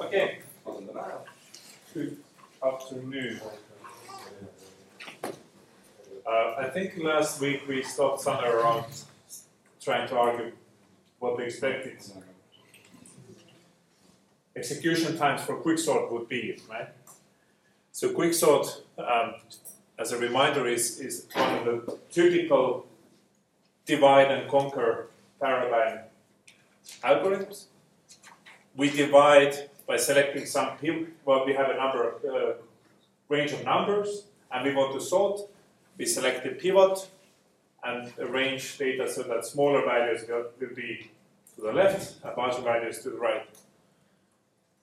Okay. Good afternoon. Uh, I think last week we stopped somewhere around trying to argue what the expected execution times for quicksort would be, right? So quicksort, um, as a reminder, is, is one of the typical divide and conquer paradigm algorithms. We divide by selecting some, pivot. well, we have a number of uh, range of numbers, and we want to sort. We select the pivot and arrange data so that smaller values will, will be to the left and larger values to the right.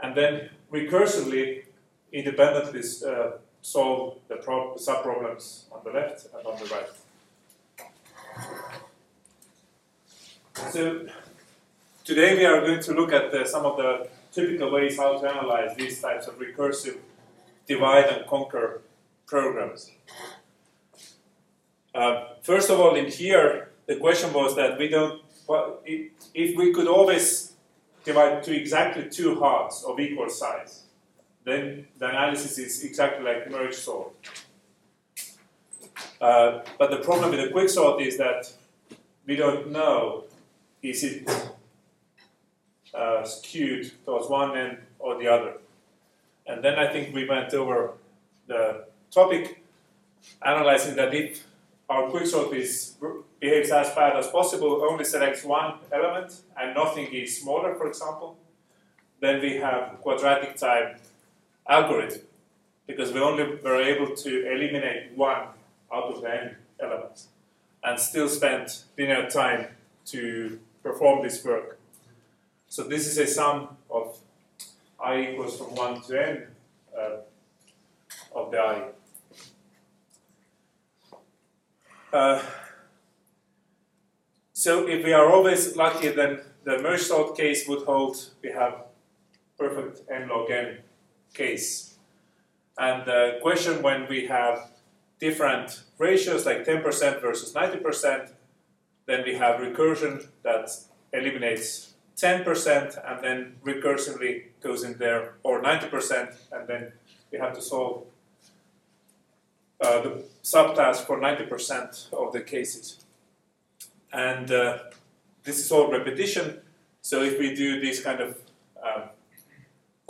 And then recursively, independently uh, solve the subproblems on the left and on the right. So today we are going to look at the, some of the typical ways how to analyze these types of recursive divide and conquer programs. Uh, first of all, in here, the question was that we don't, if we could always divide to exactly two halves of equal size, then the analysis is exactly like merge sort. Uh, but the problem with the quicksort is that we don't know is it uh, skewed towards one end or the other. And then I think we went over the topic, analyzing that if our quicksort is, behaves as bad as possible, only selects one element, and nothing is smaller, for example, then we have quadratic time algorithm, because we only were able to eliminate one out of the n elements, and still spent linear time to perform this work. So this is a sum of i equals from 1 to n uh, of the i. Uh, so if we are always lucky, then the merge sort case would hold. We have perfect n log n case. And the question when we have different ratios like 10% versus 90%, then we have recursion that eliminates 10% and then recursively goes in there, or 90%, and then we have to solve uh, the subtask for 90% of the cases. And uh, this is all repetition, so if we do this kind of um,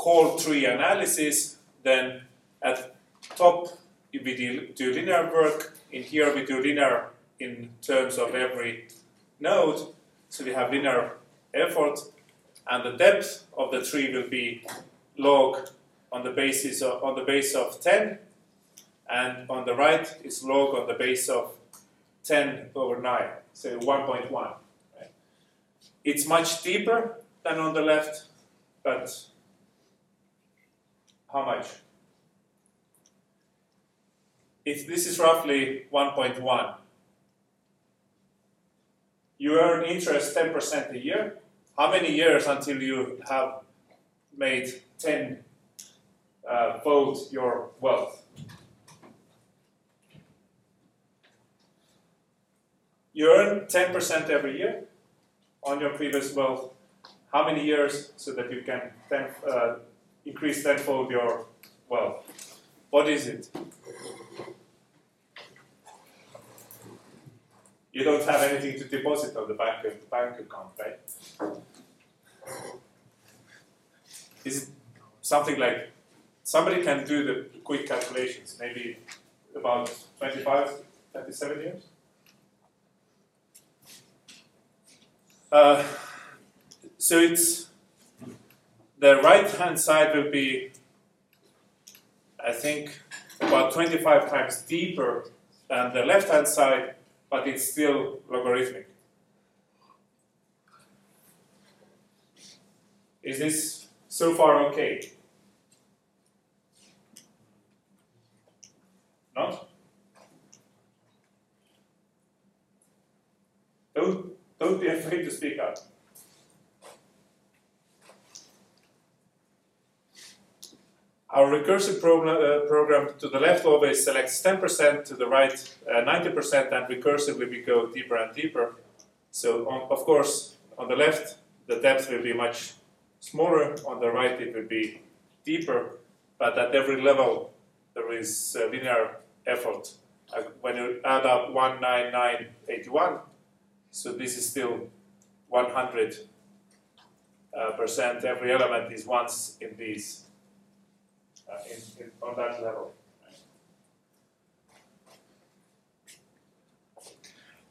call tree analysis, then at top we do, do linear work, in here we do linear in terms of every node, so we have linear effort, and the depth of the tree will be log on the basis of, on the base of 10, and on the right is log on the base of 10 over 9, so 1.1. Right? It's much deeper than on the left, but how much? If this is roughly 1.1, you earn interest 10% a year. How many years until you have made 10 uh, fold your wealth? You earn 10% every year on your previous wealth. How many years so that you can ten, uh, increase tenfold your wealth? What is it? you don't have anything to deposit on the bank, bank account, right? Is it something like somebody can do the quick calculations, maybe about 25, 27 years? Uh, so it's the right hand side will be, I think, about 25 times deeper than the left hand side but it's still logarithmic. Is this so far okay? Not? Don't, don't be afraid to speak up. Our recursive program, uh, program to the left always selects 10%, to the right 90%, uh, and recursively we go deeper and deeper. So, on, of course, on the left, the depth will be much smaller, on the right, it will be deeper, but at every level, there is linear effort. Uh, when you add up 19981, so this is still 100 uh, percent. Every element is once in these uh, in, in, on that level.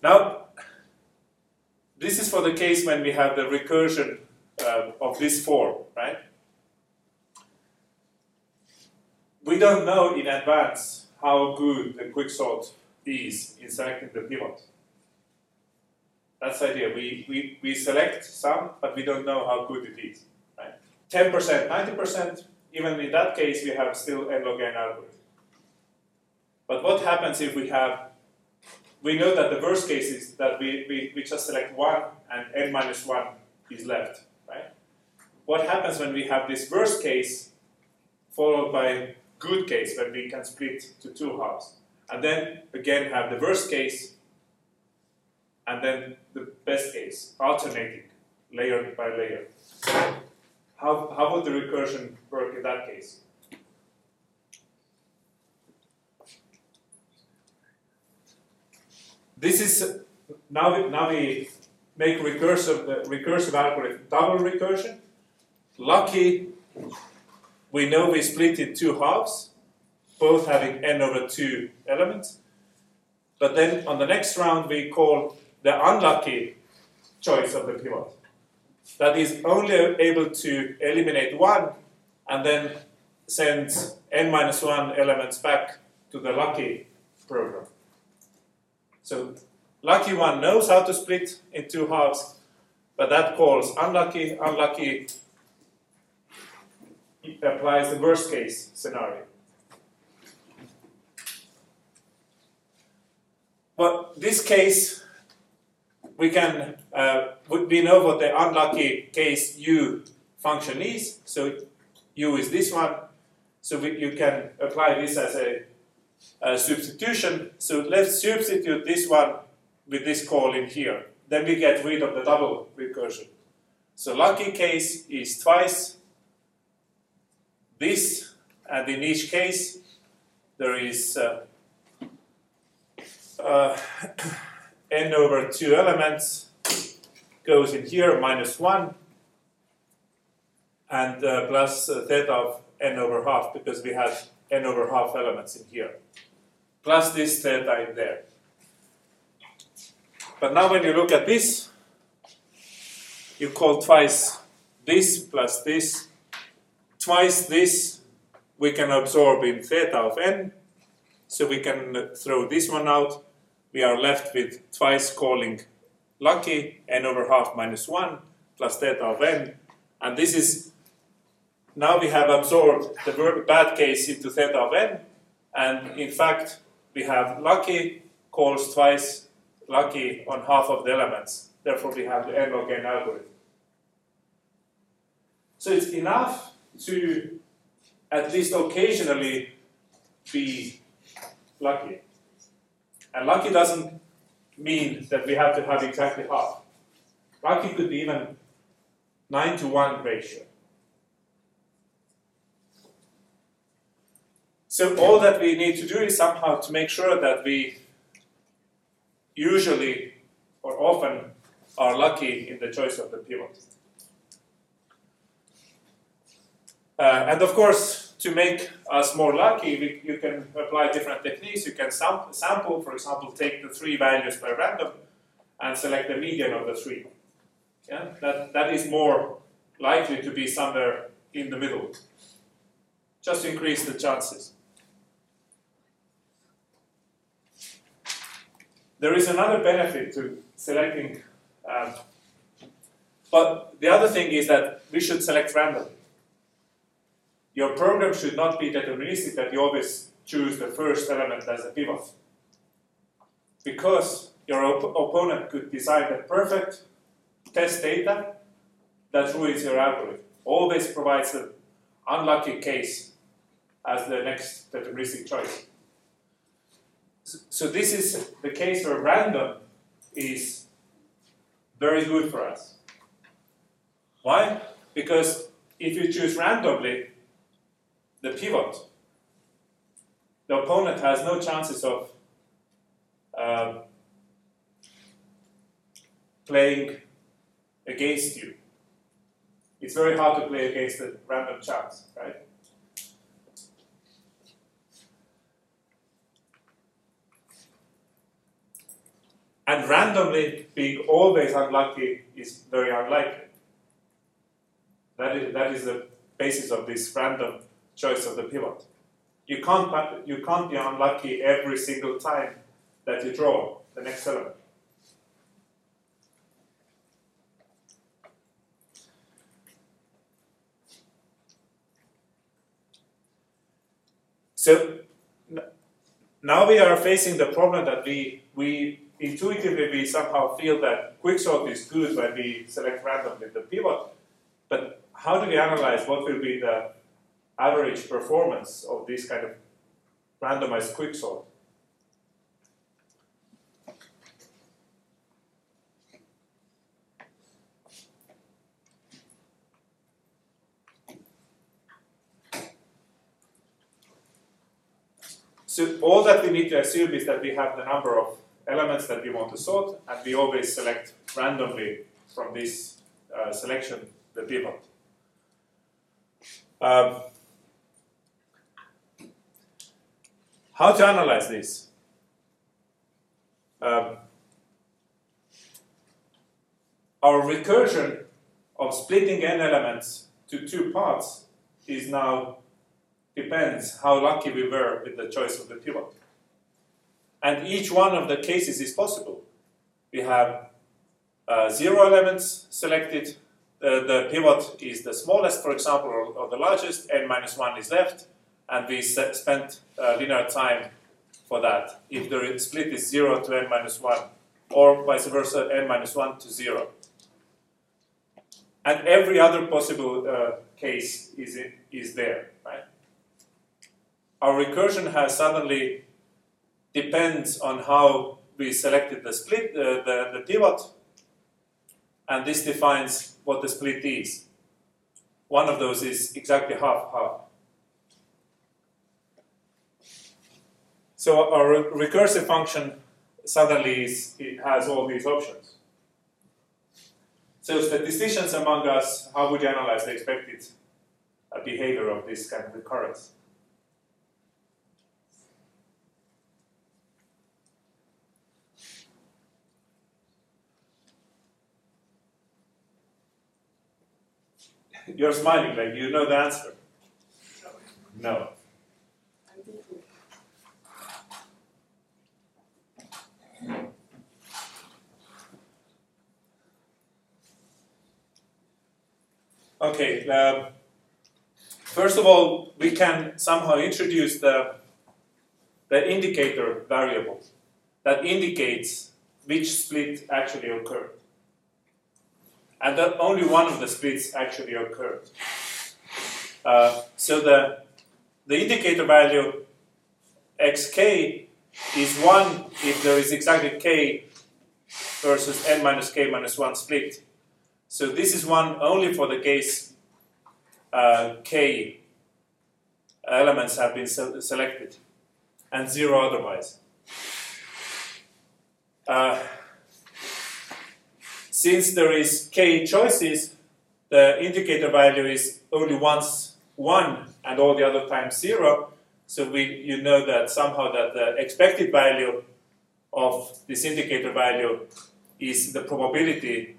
Now, this is for the case when we have the recursion uh, of this form, right? We don't know in advance how good the quicksort is in selecting the pivot. That's the idea. We, we, we select some, but we don't know how good it is. Right? 10%, 90%, even in that case, we have still n log n algorithm. But what happens if we have, we know that the worst case is that we, we, we just select 1 and n minus 1 is left, right? What happens when we have this worst case followed by good case, when we can split to two halves? And then again have the worst case and then the best case, alternating layer by layer. How, how would the recursion work in that case? This is now we, now we make recursive uh, recursive algorithm double recursion. Lucky, we know we split in two halves, both having n over two elements. But then on the next round we call the unlucky choice of the pivot that is only able to eliminate one and then sends n minus 1 elements back to the lucky program. So lucky one knows how to split in two halves, but that calls unlucky, unlucky applies the worst case scenario. But this case we can uh, we know what the unlucky case u function is. So u is this one. So we, you can apply this as a, a, substitution. So let's substitute this one with this call in here. Then we get rid of the double recursion. So lucky case is twice this, and in each case there is uh, uh, n over two elements goes in here, minus 1, and uh, plus uh, theta of n over half, because we have n over half elements in here, plus this theta in there. But now when you look at this, you call twice this plus this, twice this we can absorb in theta of n, so we can throw this one out, we are left with twice calling lucky n over half minus 1 plus theta of n. And this is, now we have absorbed the bad case into theta of n. And in fact, we have lucky calls twice lucky on half of the elements. Therefore, we have the n log n algorithm. So it's enough to at least occasionally be lucky. And lucky doesn't mean that we have to have exactly half. Lucky could be even 9 to 1 ratio. So all that we need to do is somehow to make sure that we usually or often are lucky in the choice of the pivot. Uh, and of course, to make us more lucky, we, you can apply different techniques. You can sam sample, for example, take the three values by random and select the median of the three. Yeah? That, that is more likely to be somewhere in the middle. Just increase the chances. There is another benefit to selecting, um, but the other thing is that we should select randomly your program should not be deterministic that you always choose the first element as a pivot. Because your op opponent could design the perfect test data that ruins your algorithm. Always provides an unlucky case as the next deterministic choice. So this is the case where random is very good for us. Why? Because if you choose randomly the pivot, the opponent has no chances of um, playing against you. It's very hard to play against a random chance, right? And randomly being always unlucky is very unlikely. That is, that is the basis of this random choice of the pivot. You can't, you can't be unlucky every single time that you draw the next element. So now we are facing the problem that we, we intuitively we somehow feel that quicksort is good when we select randomly the pivot, but how do we analyze what will be the average performance of this kind of randomized quicksort? So all that we need to assume is that we have the number of elements that we want to sort, and we always select randomly from this uh, selection the pivot. Um, how to analyze this? Um, our recursion of splitting n elements to two parts is now depends how lucky we were with the choice of the pivot. And each one of the cases is possible. We have uh, zero elements selected, the, the pivot is the smallest, for example, or, or, the largest, n minus 1 is left, and we spent uh, linear time for that if the split is 0 to n minus 1, or vice versa, n minus 1 to 0. And every other possible uh, case is, in, is there, right? Our recursion has suddenly depends on how we selected the split, uh, the, the pivot, and this defines what the split is. One of those is exactly half half. So our recursive function suddenly is, has all these options. So statisticians among us, how would you analyze the expected uh, behavior of this kind of recurrence? You're smiling like you know the answer. No. Okay, um, first of all, we can somehow introduce the, the indicator variable that indicates which split actually occurred and that only one of the splits actually occurred. Uh, so the, the indicator value xk is 1 if there is exactly k versus n minus k minus 1 split. So this is 1 only for the case uh, k elements have been se selected and 0 otherwise. Uh, since there is k choices, the indicator value is only once 1 and all the other times 0. So we, you know that somehow that the expected value of this indicator value is the probability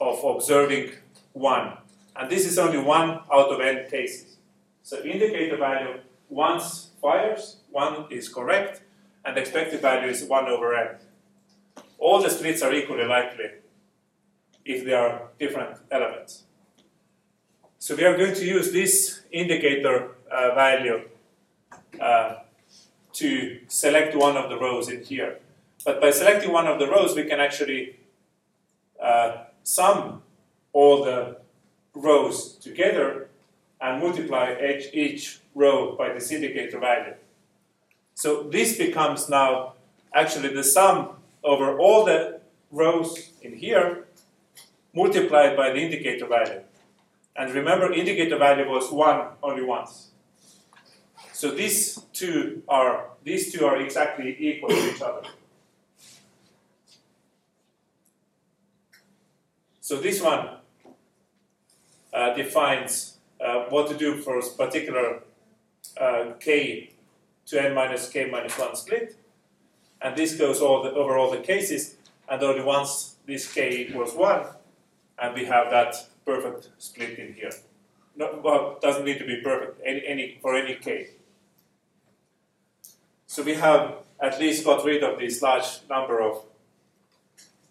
of observing 1. And this is only 1 out of n cases. So indicator value once fires, 1 is correct, and expected value is 1 over n all the splits are equally likely if they are different elements. So we are going to use this indicator uh, value uh, to select one of the rows in here. But by selecting one of the rows, we can actually uh, sum all the rows together and multiply each, each row by this indicator value. So this becomes now actually the sum over all the rows in here multiplied by the indicator value. And remember, indicator value was 1 only once. So these two are these two are exactly equal to each other. So this one uh, defines uh, what to do for a particular uh, k to n minus k minus 1 split. And this goes all the, over all the cases, and only once this k equals 1, and we have that perfect split in here. No, well, doesn't need to be perfect any, any, for any k. So we have at least got rid of this large number of,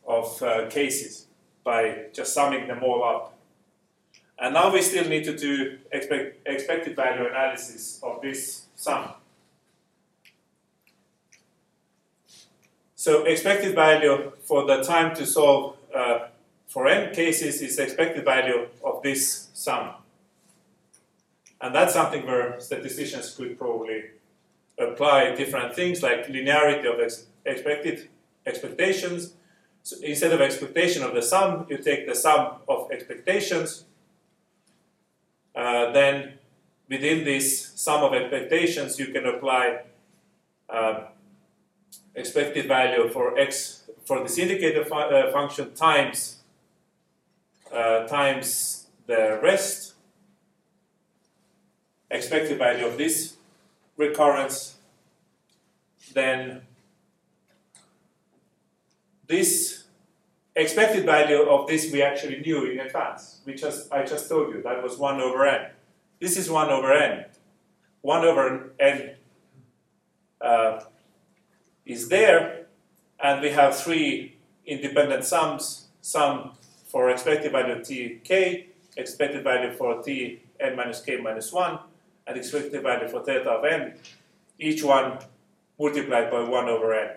of uh, cases by just summing them all up. And now we still need to do expect, expected value analysis of this sum. So expected value for the time to solve uh, for n cases is expected value of this sum. And that's something where statisticians could probably apply different things like linearity of ex expected expectations so instead of expectation of the sum, you take the sum of expectations. Uh, then within this sum of expectations, you can apply uh, expected value for x for this indicator fu uh, function times uh, times the rest expected value of this recurrence. Then this expected value of this we actually knew in advance. We just, I just told you that was 1 over n. This is 1 over n. 1 over n uh, is there, and we have three independent sums, sum for expected value t k, expected value for t n minus k minus 1, and expected value for theta of n, each one multiplied by 1 over n.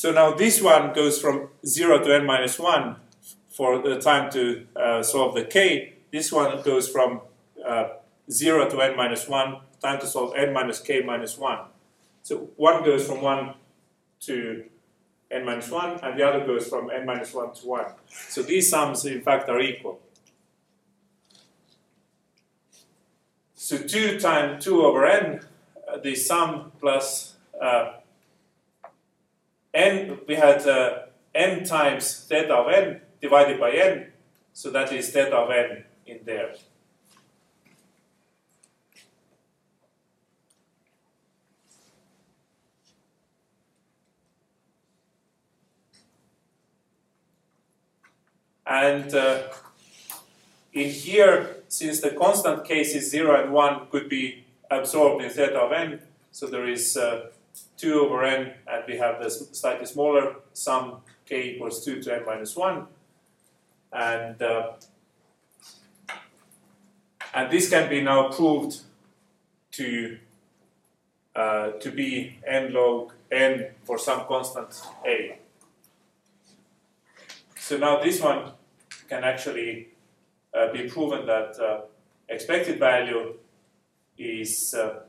So now this one goes from 0 to n minus 1 for the time to uh, solve the k. This one goes from uh, 0 to n minus 1, time to solve n minus k minus 1. So one goes from 1 to n minus 1, and the other goes from n minus 1 to 1. So these sums, in fact, are equal. So 2 times 2 over n, uh, the sum plus uh, n, we had uh, n times theta of n divided by n, so that is theta of n in there. And uh, in here, since the constant case is 0 and 1 could be absorbed in theta of n, so there is uh, 2 over n, and we have the slightly smaller sum k equals 2 to n minus 1. And, uh, and this can be now proved to, uh, to be n log n for some constant a. So now this one can actually uh, be proven that uh, expected value is uh,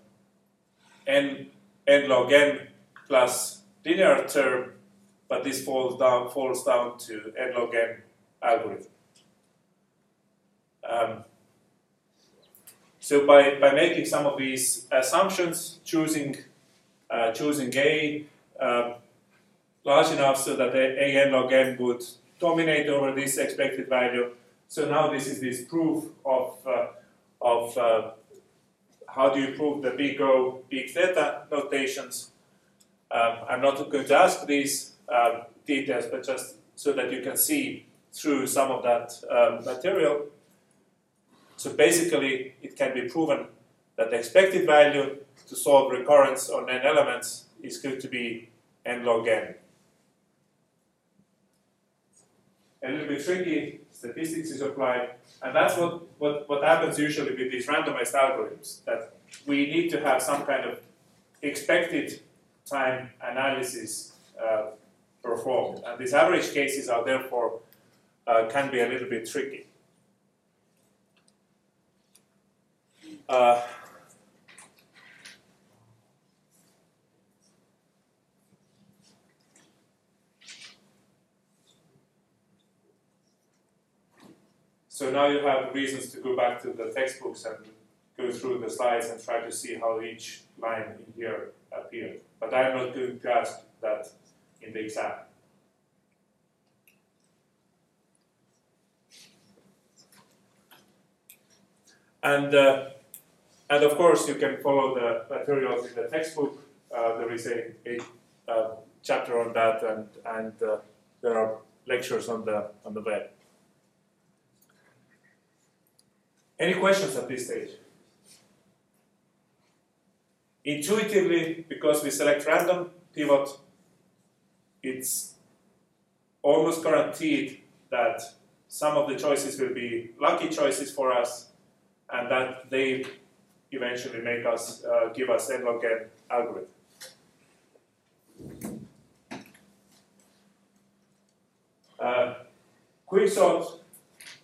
n n log n plus linear term, but this falls down falls down to n log n algorithm. Um, so by, by making some of these assumptions, choosing uh, choosing a uh, large enough so that a n log n would dominate over this expected value. So now this is this proof of uh, of uh, how do you prove the big O, big theta notations? Um, I'm not going to ask these um, details, but just so that you can see through some of that um, material. So basically, it can be proven that the expected value to solve recurrence on n elements is going to be n log n. A little bit tricky, statistics is applied, and that's what, what, what happens usually with these randomized algorithms, that we need to have some kind of expected time analysis uh, performed. And these average cases are therefore uh, can be a little bit tricky. Uh, so now you have reasons to go back to the textbooks and go through the slides and try to see how each line in here appeared. But I'm not going to ask that in the exam. And, uh, and of course, you can follow the materials in the textbook. Uh, there is a, a uh, chapter on that, and, and uh, there are lectures on the, on the web. Any questions at this stage? Intuitively, because we select random pivot, it's almost guaranteed that some of the choices will be lucky choices for us, and that they eventually make us uh, give us n log n algorithm. Uh, quicksort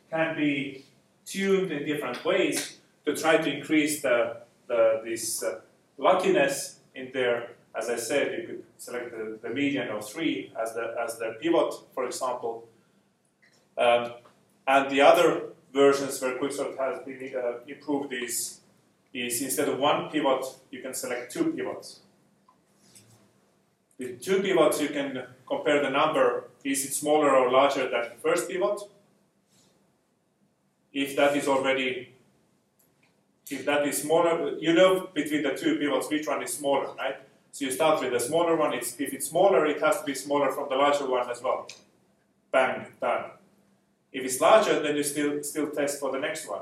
can be tuned in different ways to try to increase the, the this uh, luckiness in there. As I said, you could select the, the median of three as the as the pivot, for example. Um, and the other versions where quicksort has been uh, improved is, is instead of one pivot, you can select two pivots. With two pivots, you can compare the number, is it smaller or larger than the first pivot? If that is already, if that is smaller, you know between the two pivots which one is smaller, right? So you start with the smaller one, it's, if it's smaller, it has to be smaller from the larger one as well. Bang, done. If it's larger, then you still, still test for the next one.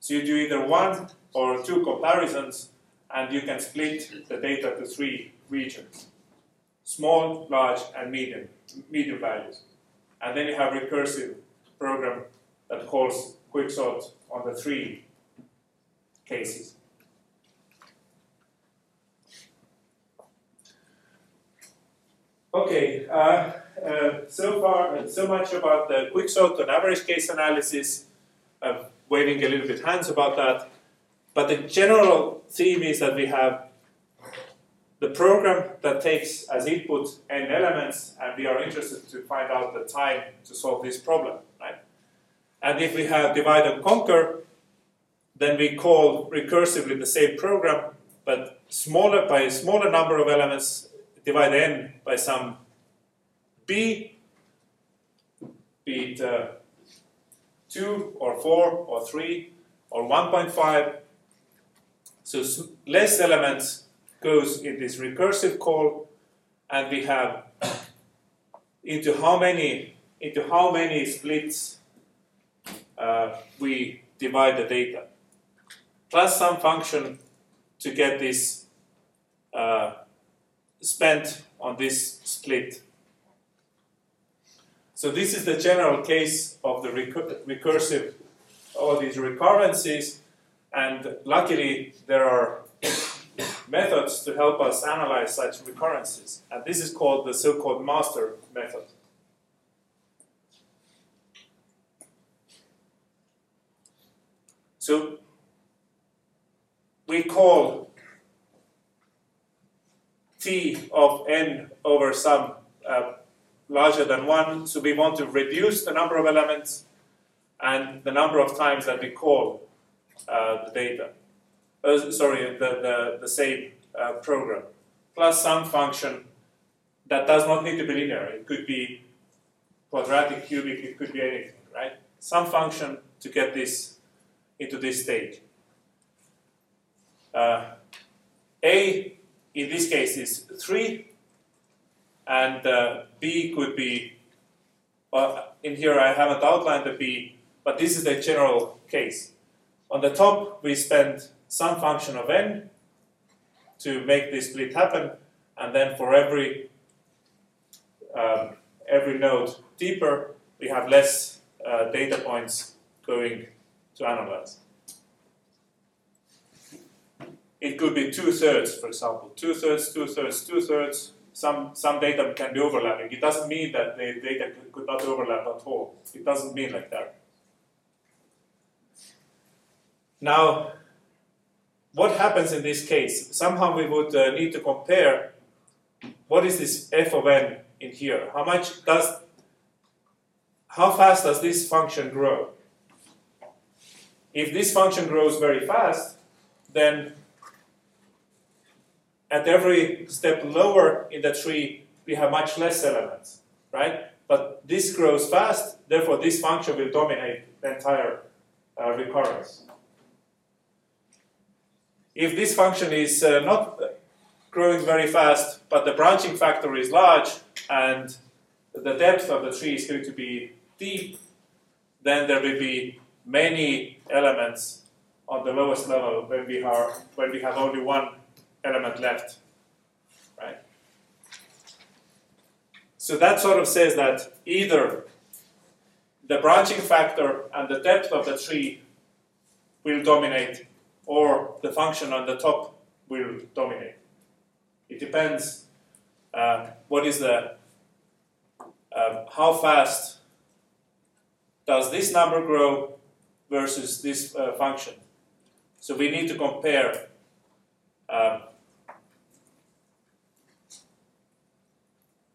So you do either one or two comparisons, and you can split the data to three regions. Small, large, and medium, medium values. And then you have recursive program that calls quicksort on the three cases. Okay, uh, uh, so far, uh, so much about the quicksort and average case analysis. I'm waving a little bit hands about that. But the general theme is that we have the program that takes as input n elements, and we are interested to find out the time to solve this problem? And if we have divide and conquer, then we call recursively the same program, but smaller by a smaller number of elements, divide n by some b, be it uh, 2 or 4 or 3 or 1.5. So less elements goes in this recursive call, and we have into how many into how many splits we divide the data, plus some function to get this uh, spent on this split. So this is the general case of the recur recursive, all these recurrencies, and luckily there are methods to help us analyze such recurrences, and this is called the so-called master method. So we call t of n over some uh, larger than 1, so we want to reduce the number of elements and the number of times that we call uh, the data. Uh, sorry, the, the, the same uh, program, plus some function that does not need to be linear. It could be quadratic, cubic, it could be anything, right? Some function to get this into this stage. Uh, A, in this case, is 3, and uh, B could be, well, in here I haven't outlined the B, but this is the general case. On the top, we spend some function of n to make this split happen, and then for every um, every node deeper, we have less uh, data points going to analyze. It could be two thirds, for example, two thirds, two thirds, two thirds, some, some data can be overlapping. It doesn't mean that the data could not overlap at all. It doesn't mean like that. Now, what happens in this case? Somehow we would uh, need to compare what is this f of n in here? How much does, how fast does this function grow? If this function grows very fast, then at every step lower in the tree, we have much less elements, right? But this grows fast, therefore this function will dominate the entire uh, recurrence. If this function is uh, not growing very fast, but the branching factor is large and the depth of the tree is going to be deep, then there will be many elements on the lowest level when we are when we have only one element left. Right? So that sort of says that either the branching factor and the depth of the tree will dominate or the function on the top will dominate. It depends uh, what is the uh, how fast does this number grow versus this uh, function. So we need to compare um,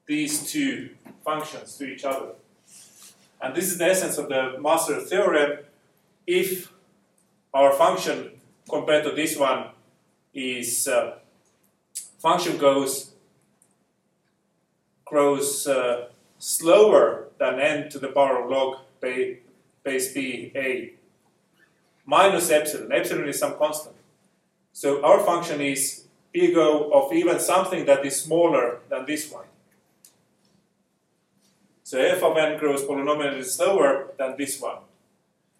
these two functions to each other. And this is the essence of the master theorem. If our function compared to this one is uh, function goes grows uh, slower than n to the power of log base b a minus epsilon. Epsilon is some constant. So our function is big O of even something that is smaller than this one. So f of n grows polynomially slower than this one.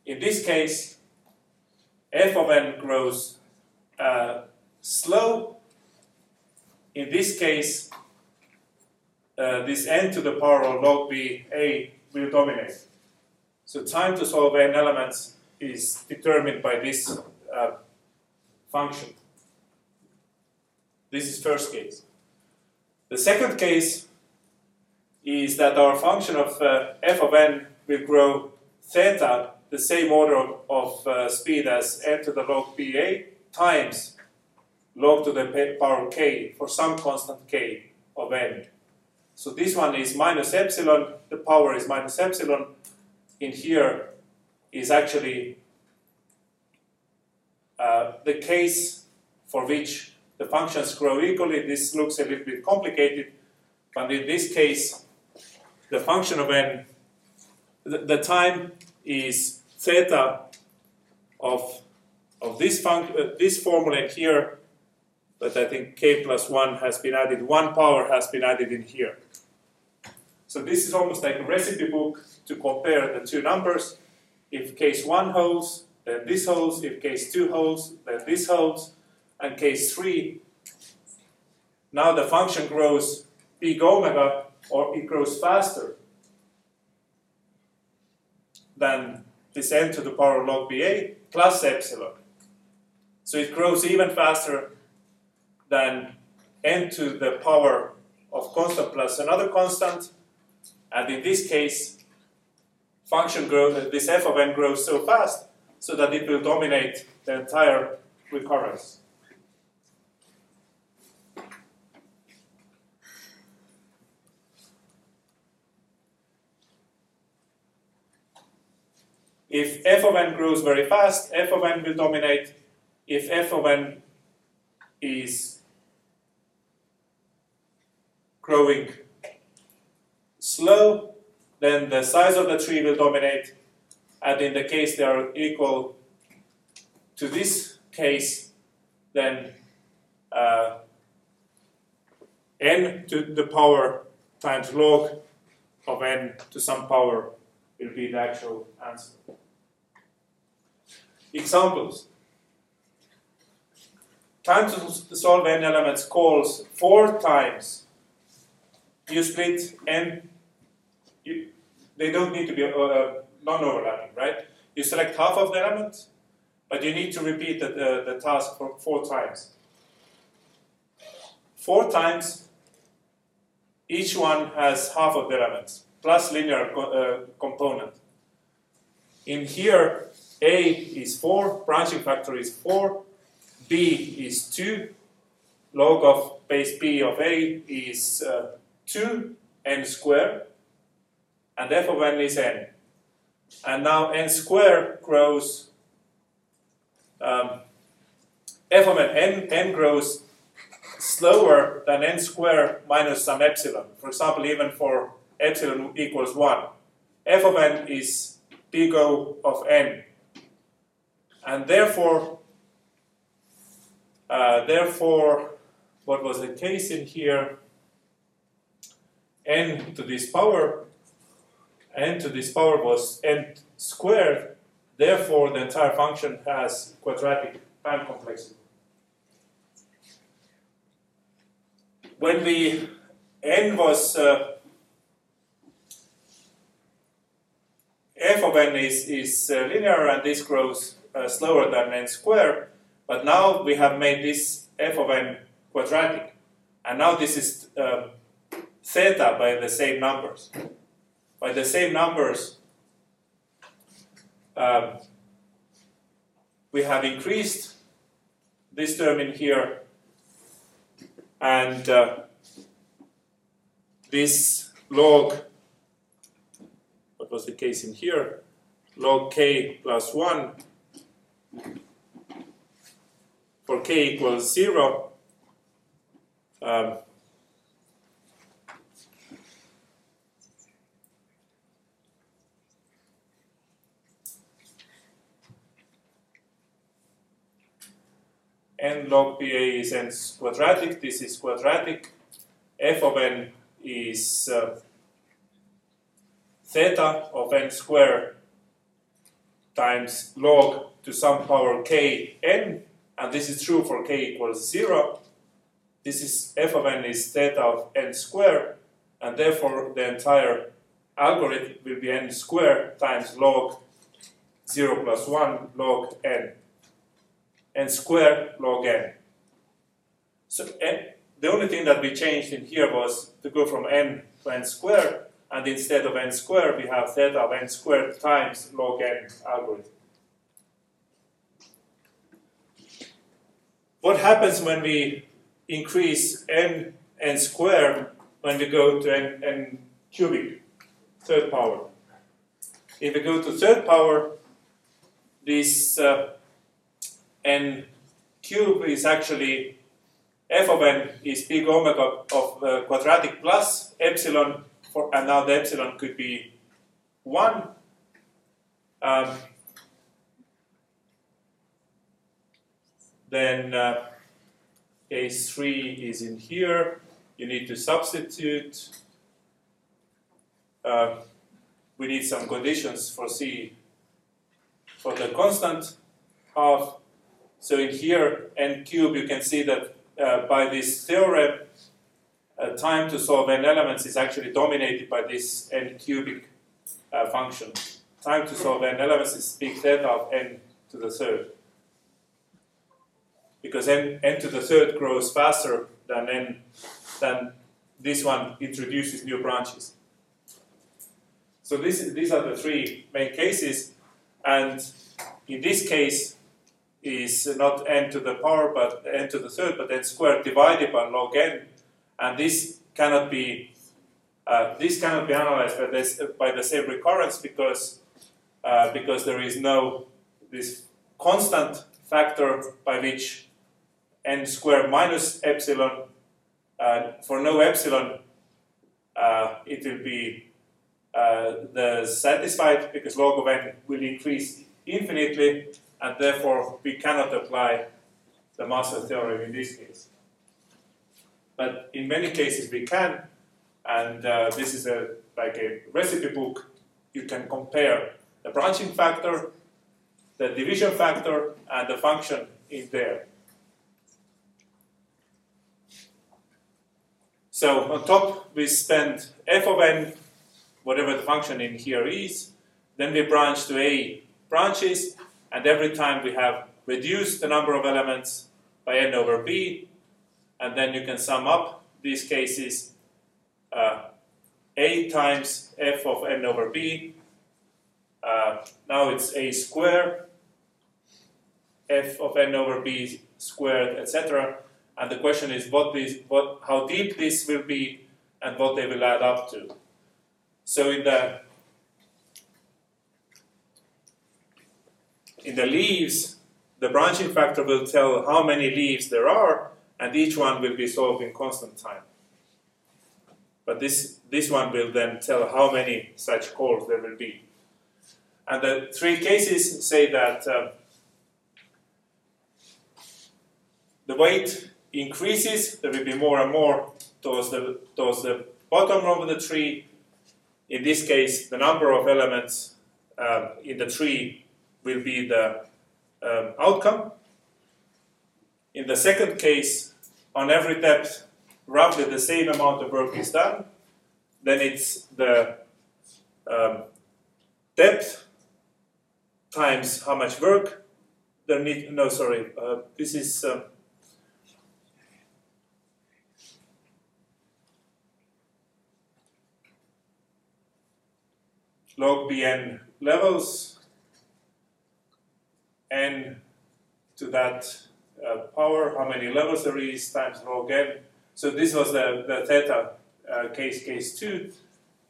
In this case, f of n grows uh, slow. In this case, uh, this n to the power of log b a will dominate. So time to solve n elements is determined by this uh, function. This is first case. The second case is that our function of uh, f of n will grow theta the same order of, of uh, speed as n to the log ba times log to the power k for some constant k of n. So this one is minus epsilon, the power is minus epsilon. In here is actually uh, the case for which the functions grow equally. This looks a little bit complicated, but in this case, the function of n, the, the time is theta of, of this, func uh, this formula here, but I think k plus 1 has been added, 1 power has been added in here. So this is almost like a recipe book to compare the two numbers. If case 1 holds, then this holds. If case 2 holds, then this holds. And case 3, now the function grows big omega, or it grows faster than this n to the power log ba plus epsilon. So it grows even faster than n to the power of constant plus another constant. And in this case, function grows, uh, this f of n grows so fast so that it will dominate the entire recurrence. If f of n grows very fast, f of n will dominate. If f of n is growing slow, then the size of the tree will dominate. And in the case they are equal to this case, then uh, n to the power times log of n to some power will be the actual answer. Examples. Time to solve n elements calls four times. You split n, they don't need to be uh, non-overlapping, right? You select half of the element, but you need to repeat the, the, the task for four times. Four times each one has half of the elements plus linear co uh, component. In here, A is 4, branching factor is 4, B is 2, log of base B of A is uh, 2, n squared, and f of n is n. And now n squared grows, um, f of n, n, n grows slower than n squared minus some epsilon. For example, even for epsilon equals 1. f of n is big O of n. And therefore, uh, therefore, what was the case in here? n to this power, n to this power was n squared. Therefore, the entire function has quadratic time complexity. When the n was uh, f of n is, is uh, linear and this grows uh, slower than n squared, but now we have made this f of n quadratic. And now this is uh, theta by the same numbers. By the same numbers, um, we have increased this term in here and uh, this log what was the case in here, log k plus 1 for k equals 0. Um, n log pa is n quadratic, this is quadratic, f of n is uh, theta of n squared times log to some power k n, and this is true for k equals 0. This is f of n is theta of n squared, and therefore the entire algorithm will be n squared times log 0 plus 1 log n, n square log n. So n, the only thing that we changed in here was to go from n to n squared, and instead of n squared, we have theta of n squared times log n algorithm. What happens when we increase n n squared when we go to n, n cubic, third power? If we go to third power, this uh, n cube is actually f of n is big omega of uh, quadratic plus epsilon for, and now the epsilon could be 1. Um, then uh, case 3 is in here. You need to substitute. Uh, we need some conditions for C for the constant half. So in here, n cube, you can see that uh, by this theorem, uh, time to solve n elements is actually dominated by this n cubic uh, function. Time to solve n elements is big theta of n to the third. Because n, n to the third grows faster than n than this one introduces new branches. So this, these are the three main cases, and in this case is not n to the power, but n to the third, but n squared divided by log n. And this cannot be uh, this cannot be analyzed by, this, by the same recurrence because uh, because there is no this constant factor by which n squared minus epsilon uh, for no epsilon uh, it will be uh, the satisfied because log of n will increase infinitely and therefore we cannot apply the master theorem in this case but in many cases we can, and uh, this is a like a recipe book. You can compare the branching factor, the division factor, and the function in there. So on top we spend f of n, whatever the function in here is, then we branch to a branches, and every time we have reduced the number of elements by n over b, and then you can sum up these cases uh, a times f of n over b. Uh, now it's a square, f of n over b squared, etc. And the question is what this, what, how deep this will be and what they will add up to. So in the in the leaves, the branching factor will tell how many leaves there are, and each one will be solved in constant time. But this, this one will then tell how many such calls there will be. And the three cases say that uh, the weight increases, there will be more and more towards the, towards the bottom of the tree. In this case, the number of elements uh, in the tree will be the um, outcome. In the second case, on every depth, roughly the same amount of work is done. Then it's the um, depth times how much work there need. No, sorry, uh, this is. Uh, log bn levels n to that uh, power, how many levels there is, times log n. So this was the, the theta uh, case, case 2.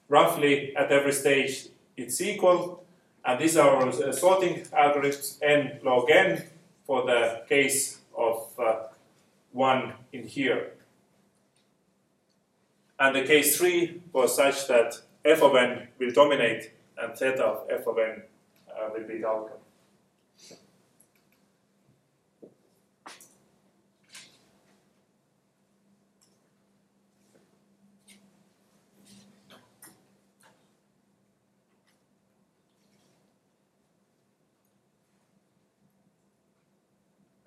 Roughly at every stage it's equal. And these are our uh, sorting algorithms n log n for the case of uh, 1 in here. And the case 3 was such that f of n will dominate and theta of f of n uh, will be the outcome.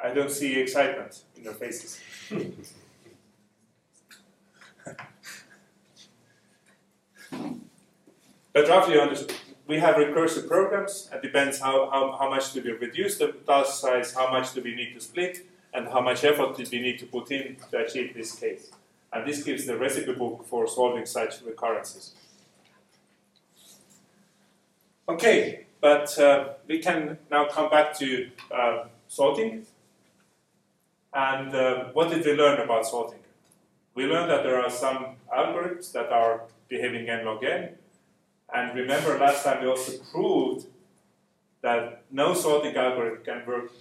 I don't see excitement in their faces. but roughly we have recursive programs. It depends how, how, how much do we reduce the task size, how much do we need to split, and how much effort did we need to put in to achieve this case. And this gives the recipe book for solving such recurrences. Okay, but uh, we can now come back to uh, sorting. And uh, what did we learn about sorting? We learned that there are some algorithms that are behaving n log n. And remember last time we also proved that no sorting algorithm can work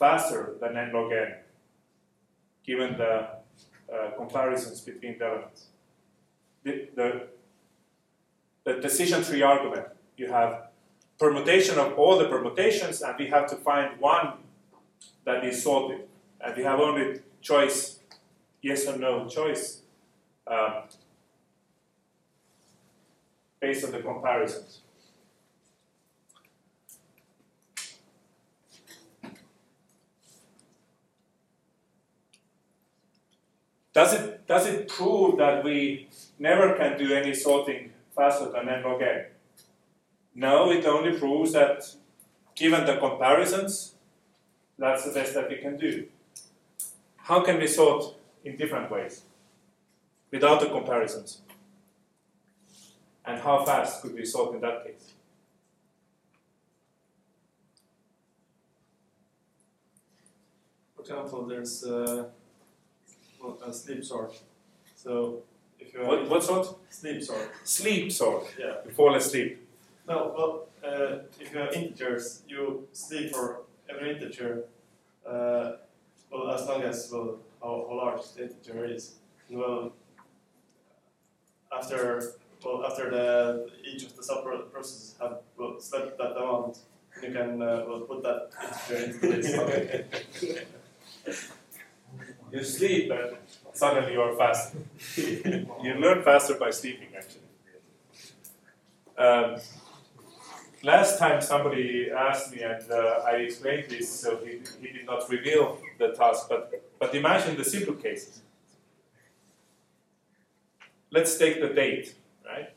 faster than n log n, given the uh, comparisons between the elements. The, the, the decision tree argument, you have permutation of all the permutations, and we have to find one that is sorted and we have only choice, yes or no choice, uh, based on the comparisons. Does it, does it prove that we never can do any sorting faster than n log n? No, it only proves that given the comparisons, that's the best that we can do. How can we sort in different ways without the comparisons? And how fast could we sort in that case? For example, there's uh, a sleep sort. So if you what, what sort? Sleep sort. Sleep sort. Yeah. You fall asleep. No, well, uh, if you have integers, you sleep for every integer. Uh, well, as long as well, how, how large the integer is. Well, after well after the each of the sub processes have well, slept that amount, you can uh, well put that integer into this. you sleep and suddenly you are fast. you learn faster by sleeping, actually. Um, last time somebody asked me and uh, I explained this, so he, he did not reveal the task, but, but imagine the simple cases. Let's take the date, right?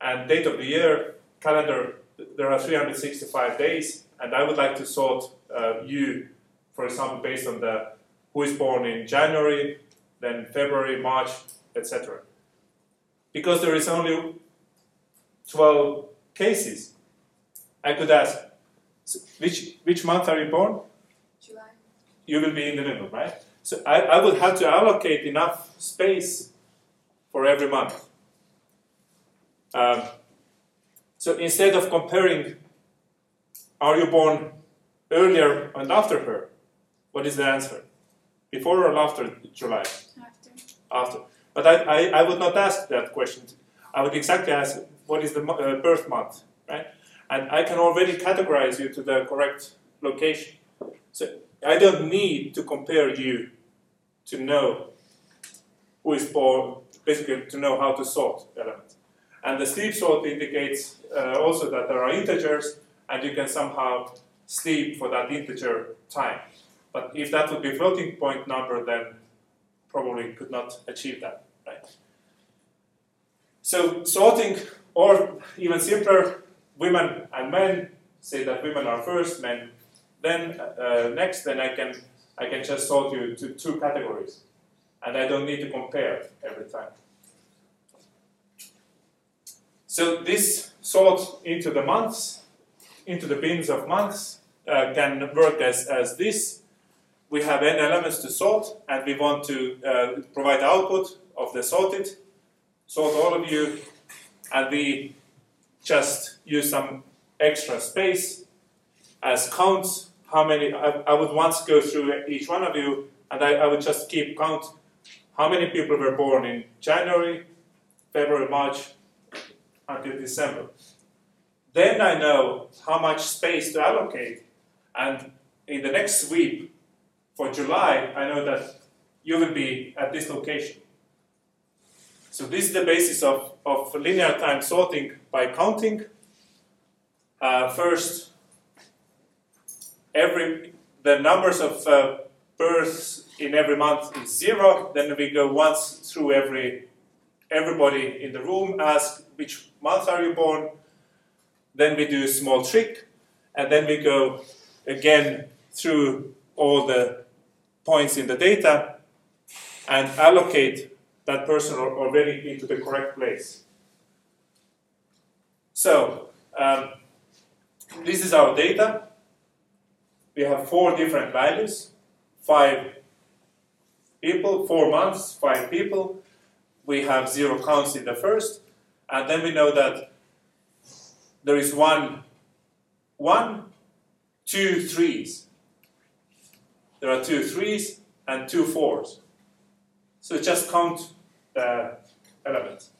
And date of the year, calendar, there are 365 days, and I would like to sort uh, you, for example, based on the who is born in January, then February, March, etc. because there is only 12 cases, I could ask, which, which month are you born? July. You will be in the middle, right? So I, I would have to allocate enough space for every month. Um, so instead of comparing, are you born earlier and after her? What is the answer? Before or after July? After. After. But I, I, I would not ask that question. I would exactly ask, what is the uh, birth month, right? And I can already categorize you to the correct location. So I don't need to compare you to know who is born, basically to know how to sort elements. And the sleep sort indicates uh, also that there are integers, and you can somehow sleep for that integer time. But if that would be floating point number, then probably could not achieve that, right? So sorting, or even simpler, women and men, say that women are first, men then uh, next, then I can I can just sort you to two categories, and I don't need to compare every time. So this sort into the months, into the bins of months, uh, can work as, as this. We have n elements to sort, and we want to uh, provide output of the sorted, sort all of you, and we just use some extra space as counts. How many? I, I would once go through each one of you, and I, I would just keep count how many people were born in January, February, March, until December. Then I know how much space to allocate, and in the next sweep for July, I know that you will be at this location. So this is the basis of, of linear time sorting by counting. Uh, first, every the numbers of uh, births in every month is zero. Then we go once through every everybody in the room, ask which month are you born. Then we do a small trick, and then we go again through all the points in the data and allocate that person al- already into the correct place. So, um, this is our data. We have four different values five people, four months, five people. We have zero counts in the first, and then we know that there is one, one, two threes. There are two threes and two fours. So just count Uh, the elements.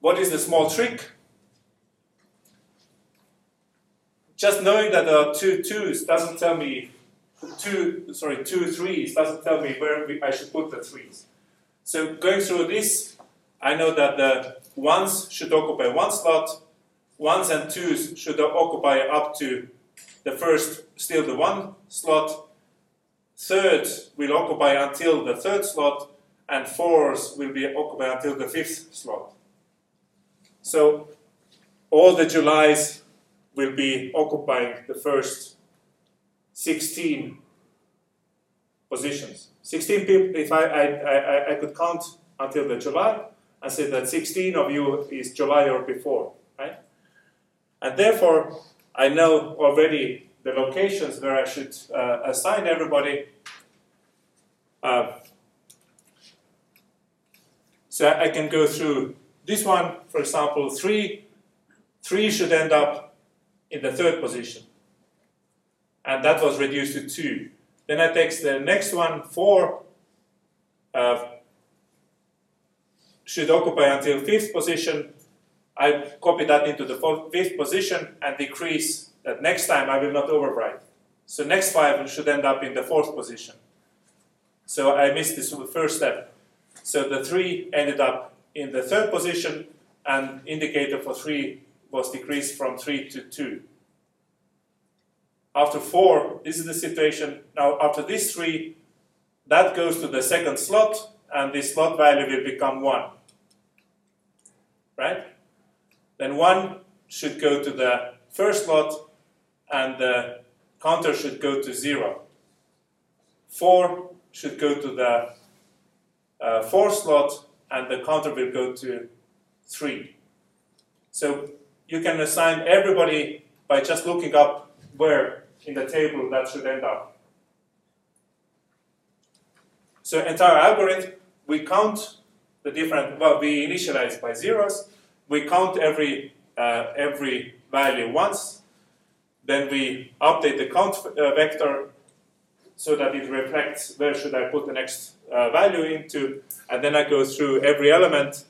What is the small trick? Just knowing that there are two twos doesn't tell me two sorry two threes doesn't tell me where I should put the threes. So going through this, I know that the ones should occupy one slot, ones and twos should occupy up to the first still the one slot, thirds will occupy until the third slot, and fours will be occupied until the fifth slot. So all the Julys will be occupying the first 16 positions. 16 people, if I, I, I, I could count until the July and say that 16 of you is July or before, right? And therefore, I know already the locations where I should uh, assign everybody. Uh, so I can go through this one, for example, three. Three should end up in the third position. And that was reduced to two. Then I take the next one, four, uh, should occupy until fifth position. I copy that into the fifth position and decrease that next time I will not overwrite. So next five should end up in the fourth position. So I missed this first step. So the three ended up in the third position and indicator for three was decreased from three to two. After four, this is the situation. Now after this three, that goes to the second slot and the slot value will become one. Right? Then one should go to the first slot and the counter should go to zero. Four should go to the uh, fourth slot and the counter will go to 3. So you can assign everybody by just looking up where in the table that should end up. So entire algorithm, we count the different, well, we initialize by zeros, we count every, uh, every value once, then we update the count uh, vector so that it reflects where should I put the next uh, value into, and then I go through every element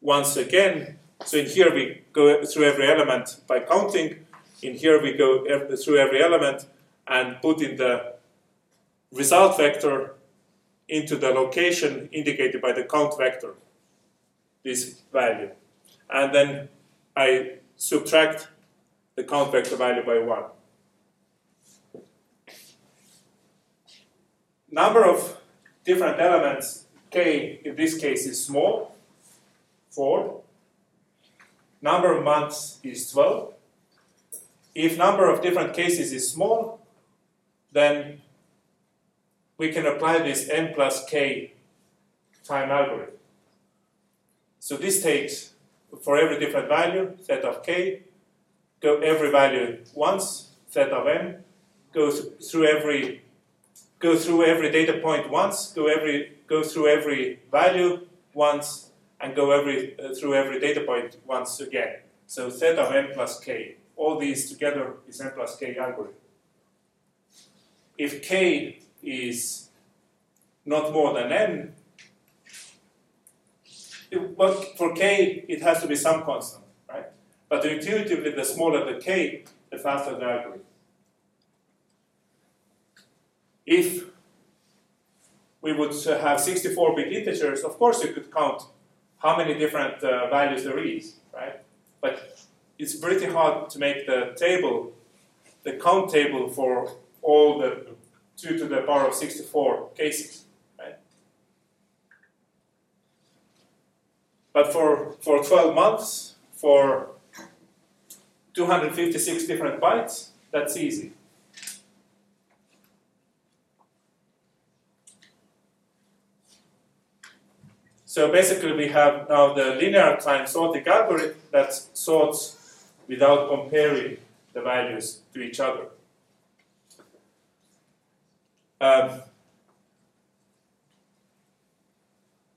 once again. So in here we go through every element by counting. In here we go through every element and put in the result vector into the location indicated by the count vector, this value. And then I subtract the count vector value by 1. Number of different elements, k in this case is small, 4. Number of months is 12. If number of different cases is small, then we can apply this n plus k time algorithm. So this takes, for every different value, set of k, go every value once, set of n, goes through every go through every data point once, go every go through every value once, and go every uh, through every data point once again. So theta of n plus k. All these together is n plus k algorithm. If k is not more than n, it, but for k it has to be some constant, right? But intuitively, the smaller the k, the faster the algorithm. If we would have 64-bit integers, of course you could count how many different uh, values there is, right? But it's pretty hard to make the table, the count table for all the 2 to the power of 64 cases, right? But for, for 12 months, for 256 different bytes, that's easy. So basically we have now the linear time sorting algorithm that sorts without comparing the values to each other. Um,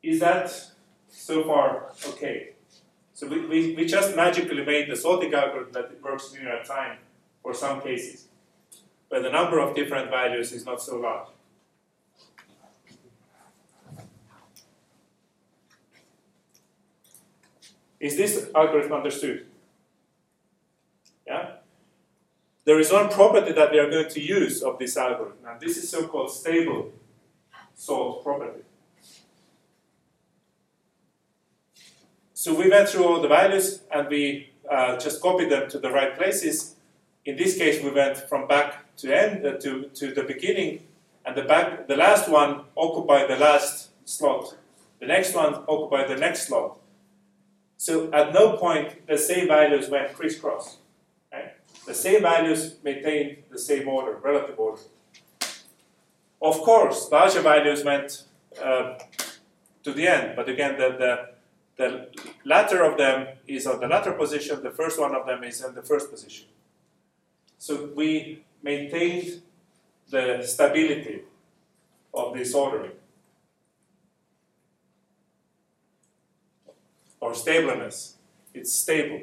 is that so far okay? So we, we, we just magically made the sorting algorithm that works linear time for some cases, but the number of different values is not so large. Is this algorithm understood? Yeah? There is one property that we are going to use of this algorithm, and this is so-called stable sort property. So we went through all the values and we uh, just copied them to the right places. In this case, we went from back to end uh, to, to the beginning, and the back the last one occupied the last slot. The next one occupied the next slot. So at no point the same values went crisscross. Right? The same values maintained the same order, relative order. Of course, larger values went uh, to the end, but again, the, the, the latter of them is on the latter position, the first one of them is in the first position. So we maintained the stability of this ordering. Or stableness. It's stable.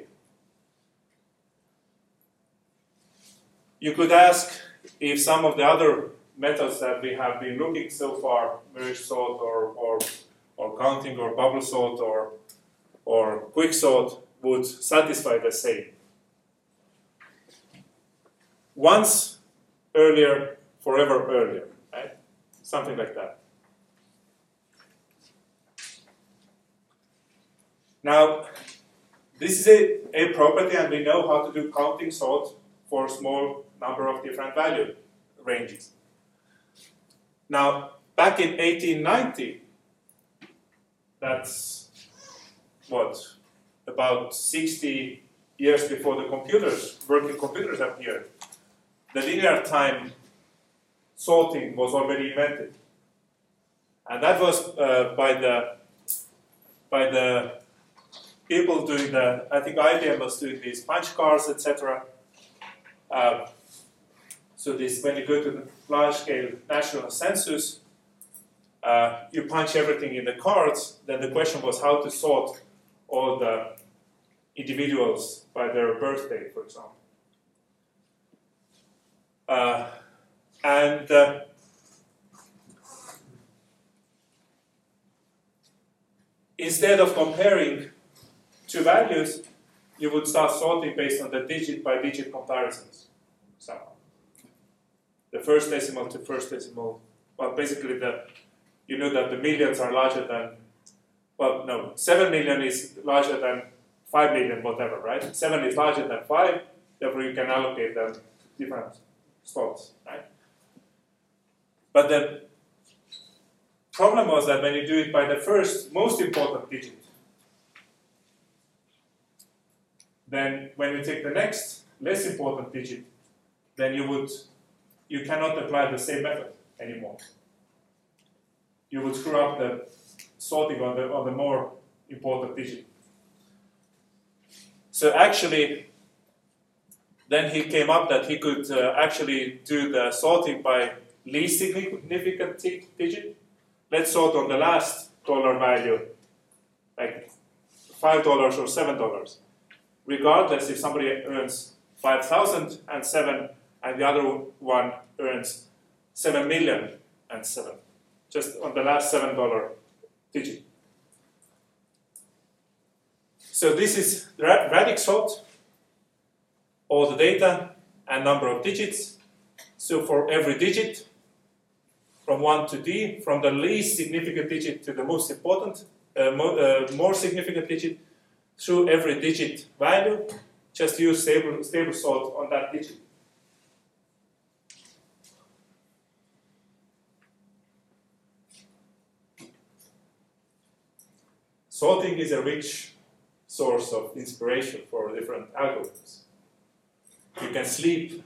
You could ask if some of the other methods that we have been looking so far, merge sort or, or, or counting or bubble sort or, or quick sort, would satisfy the same. Once earlier, forever earlier, right? Something like that. Now, this is a, a property and we know how to do counting sort for a small number of different value ranges. Now, back in 1890, that's what, about 60 years before the computers, working computers appeared, the linear time sorting was already invented. And that was uh, by the by the people doing the, I think IBM was doing these punch cards, etc. Uh, so this, when you go to the large-scale national census, uh, you punch everything in the cards. Then the question was how to sort all the individuals by their birthday, for example. Uh, and uh, instead of comparing two values, you would start sorting based on the digit by digit comparisons. So the first decimal to first decimal, well, basically the you know that the millions are larger than, well, no, 7 million is larger than 5 million, whatever, right? 7 is larger than 5, therefore you can allocate them different slots, right? But the problem was that when you do it by the first most important digit, then when you take the next less important digit, then you would you cannot apply the same method anymore you would screw up the sorting on the, on the more important digit. So actually, then he came up that he could uh, actually do the sorting by least significant digit. Let's sort on the last dollar value, like five dollars or seven dollars. Regardless if somebody earns five thousand and and the other one earns seven million and seven just on the last seven dollar digit. So this is radix sort, all the data and number of digits. So for every digit, from 1 to d, from the least significant digit to the most important, uh, mo uh, more significant digit, through every digit value, just use stable, stable sort on that digit. Sorting is a rich source of inspiration for different algorithms. You can sleep,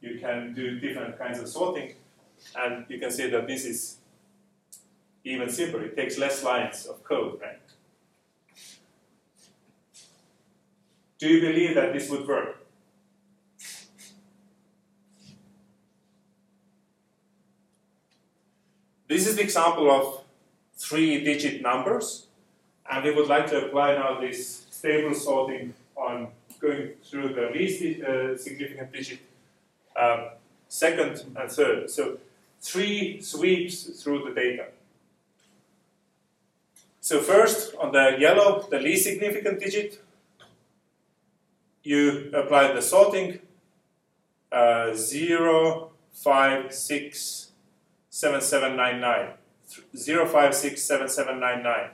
you can do different kinds of sorting, and you can see that this is even simpler. It takes less lines of code, right? Do you believe that this would work? This is the example of three-digit numbers, and we would like to apply now this stable sorting on going through the least uh, significant digit, um, second and third. So three sweeps through the data. So first, on the yellow, the least significant digit, you apply the sorting uh, 0, 5, 6, 7, 7, 9, 9. 0567799.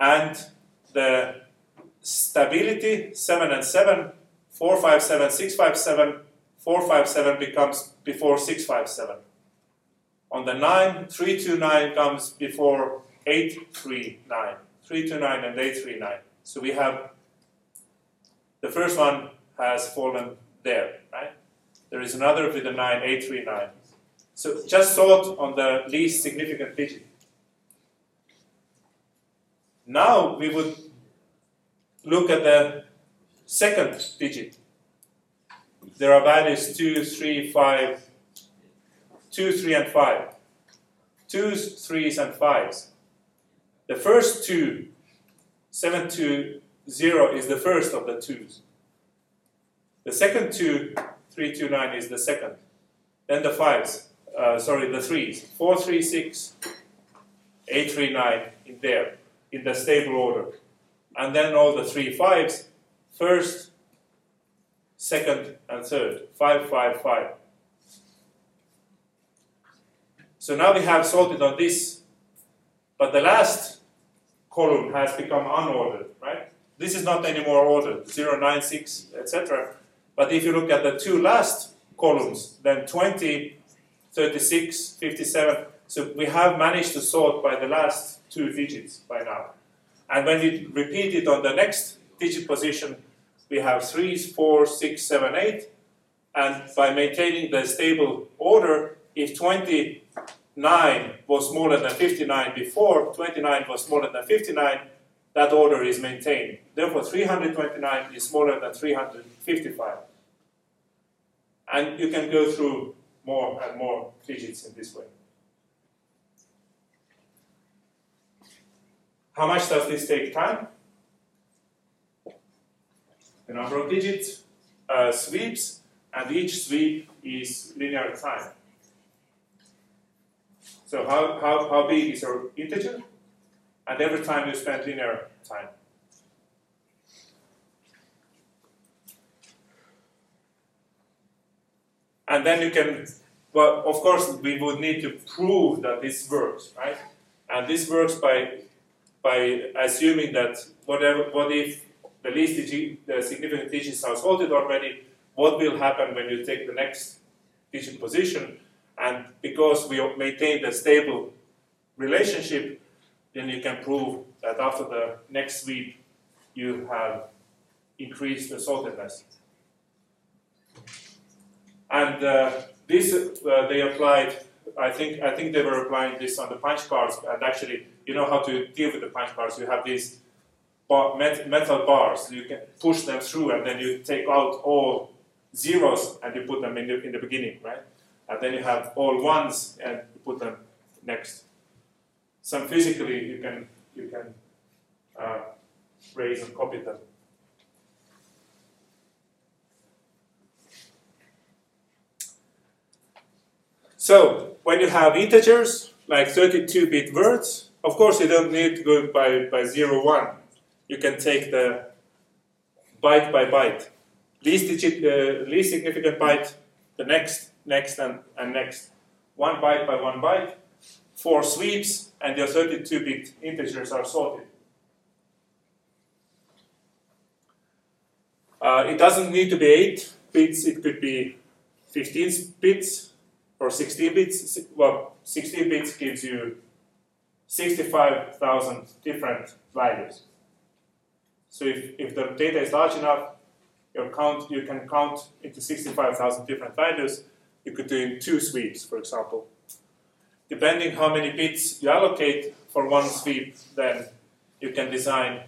And the stability 7 and 7, 457, 657, 457 becomes before 657. On the 9, 329 comes before 839. 329 and 839. So we have the first one has fallen there, right? There is another with the 9, 839. So just sort on the least significant digit. Now we would look at the second digit. There are values 2, 3, 5, 2, 3, and 5. 2s, 3s, and 5s. The first two, 7 to 0, is the first of the 2s. The second two, 3, 2, 9, is the second. Then the 5s uh, sorry, the threes, 436, 839 in there, in the stable order. And then all the three fives, first, second, and third, 555. So now we have sorted on this, but the last column has become unordered, right? This is not anymore ordered, 096, etc. But if you look at the two last columns, then 20 36, 57. So we have managed to sort by the last two digits by now. And when we repeat it on the next digit position, we have 3s, 4, 6, 7, 8. And by maintaining the stable order, if 29 was smaller than 59 before, 29 was smaller than 59, that order is maintained. Therefore, 329 is smaller than 355. And you can go through more and more digits in this way. How much does this take time? The number of digits, uh, sweeps, and each sweep is linear time. So how, how, how big is our integer? And every time you spend linear time. And then you can, well, of course, we would need to prove that this works, right? And this works by by assuming that whatever, what if the least digit, the significant digits are sorted already, what will happen when you take the next digit position? And because we maintain a stable relationship, then you can prove that after the next sweep, you have increased the sortedness. And uh, this uh, they applied. I think I think they were applying this on the punch cards, and actually, you know how to deal with the punch cards. You have these bar, met, metal bars. You can push them through, and then you take out all zeros and you put them in the, in the beginning, right? And then you have all ones and you put them next. Some physically you can you can uh, raise and copy them. So when you have integers like 32-bit words, of course you don't need to go by, by 0, 1. You can take the byte by byte. Least, digit, uh, least significant byte, the next, next, and, and next. One byte by one byte, four sweeps, and your 32-bit integers are sorted. Uh, it doesn't need to be 8 bits, it could be 15 bits or 16 bits. Well, 16 bits gives you 65,000 different values. So if, if the data is large enough, your count, you can count into 65,000 different values. You could do in two sweeps, for example. Depending how many bits you allocate for one sweep, then you can design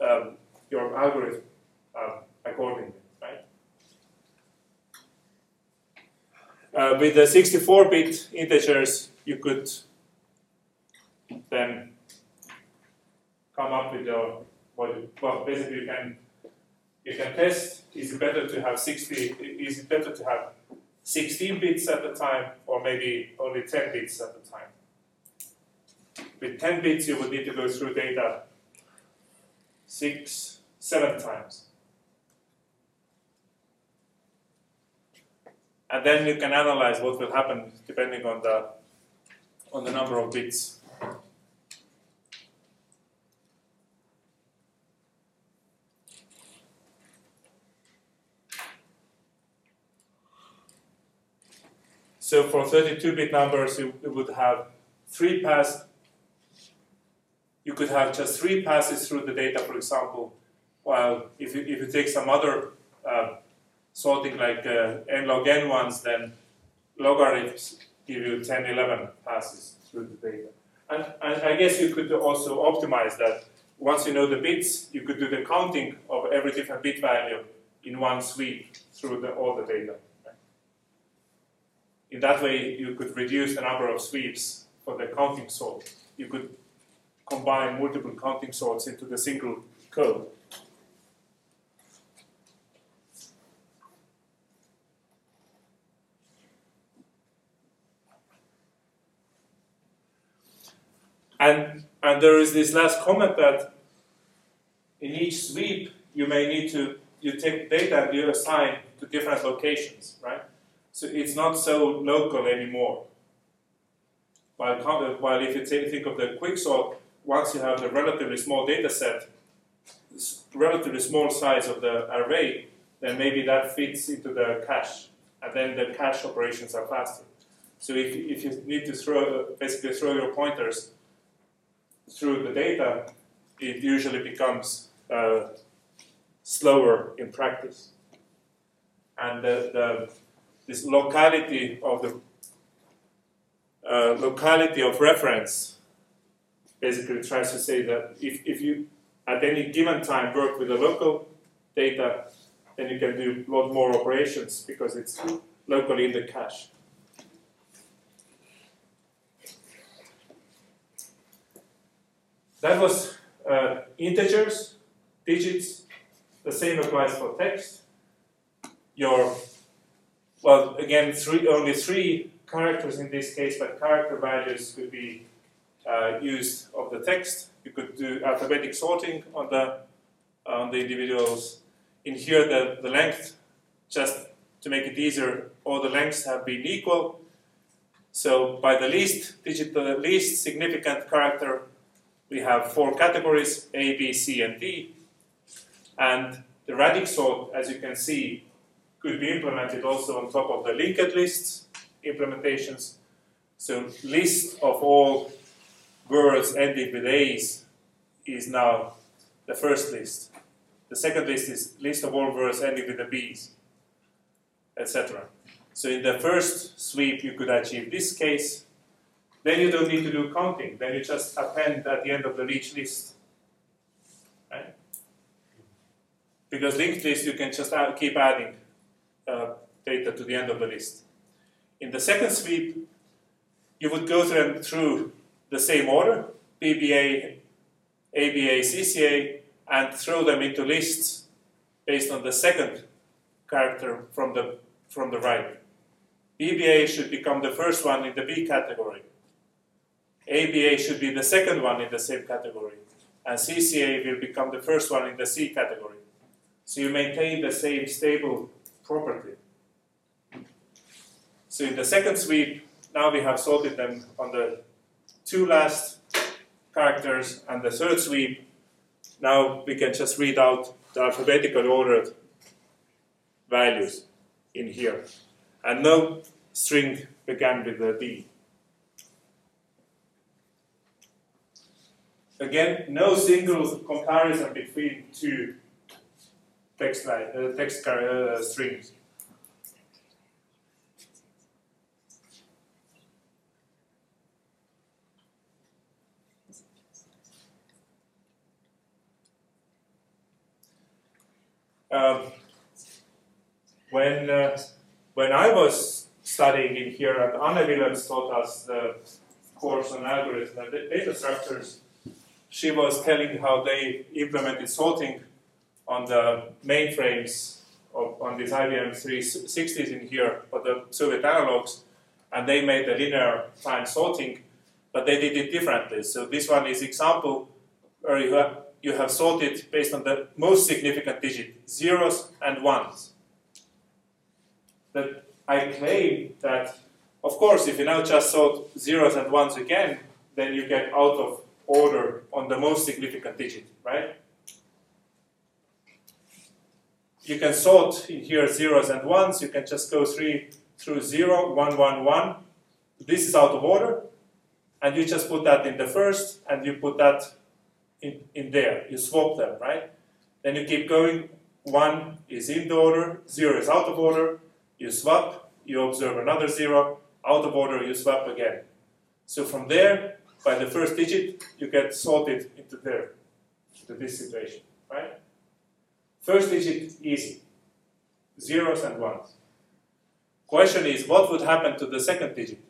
um, your algorithm um, accordingly, right? Uh, with the 64-bit integers, you could then come up with your what well basically you can you can test is it better to have 60 is it better to have 16 bits at the time or maybe only 10 bits at the time. With 10 bits you would need to go through data six seven times. And then you can analyze what will happen depending on the on the number of bits So for 32-bit numbers, you, you, would have three pass. You could have just three passes through the data, for example. While if you, if you take some other uh, sorting like uh, n log n ones, then logarithms give you 10, 11 passes through the data. And, and I guess you could also optimize that. Once you know the bits, you could do the counting of every different bit value in one sweep through the, all the data. In that way, you could reduce the number of sweeps for the counting sort. You could combine multiple counting sorts into the single code. And, and there is this last comment that in each sweep, you may need to, you take data and you assign to different locations, right? So it's not so local anymore. While, while if you think of the quicksort, once you have the relatively small data set, relatively small size of the array, then maybe that fits into the cache, and then the cache operations are faster. So if, if you need to throw, basically throw your pointers through the data, it usually becomes uh, slower in practice. And the, the this locality of the uh, locality of reference basically tries to say that if, if you at any given time work with the local data, then you can do a lot more operations because it's locally in the cache. That was uh, integers, digits. The same applies for text. Your, well, again, three, only three characters in this case, but character values could be uh, used of the text. You could do alphabetic sorting on the on the individuals. In here, the, the length, just to make it easier, all the lengths have been equal. So by the least digit, the least significant character, we have four categories, A, B, C, and D. And the radix sort, as you can see, could be implemented also on top of the linked lists implementations. So list of all words ending with A's is now the first list. The second list is list of all words ending with the B's, etc. So in the first sweep, you could achieve this case. Then you don't need to do counting. Then you just append at the end of the reach list. Right? Because linked list, you can just keep adding uh, data to the end of the list. In the second sweep, you would go through, through the same order, BBA, ABA, CCA, and throw them into lists based on the second character from the, from the right. BBA should become the first one in the B category. ABA should be the second one in the same category. And CCA will become the first one in the C category. So you maintain the same stable property. So in the second sweep, now we have sorted them on the two last characters and the third sweep, now we can just read out the alphabetically ordered values in here. And no string began with a B. Again, no single comparison between two text, uh, text uh, strings. Um, when uh, when I was studying in here, and Anne Willems taught us the course on algorithms and data structures, she was telling how they implemented sorting on the mainframes of, on these IBM 360s in here, for the Soviet analogs, and they made the linear time sorting, but they did it differently. So this one is example where you have you have sorted based on the most significant digit, zeros and ones. That I claim that, of course, if you now just sort zeros and ones again, then you get out of order on the most significant digit, right? You can sort here zeros and ones, you can just go three through zero, one, one, one. This is out of order, and you just put that in the first, and you put that in, in there. You swap them, right? Then you keep going. One is in the order, zero is out of order. You swap, you observe another zero, out of order, you swap again. So from there, by the first digit, you get sorted into there, into this situation, right? First digit, easy. Zeros and ones. Question is, what would happen to the second digit?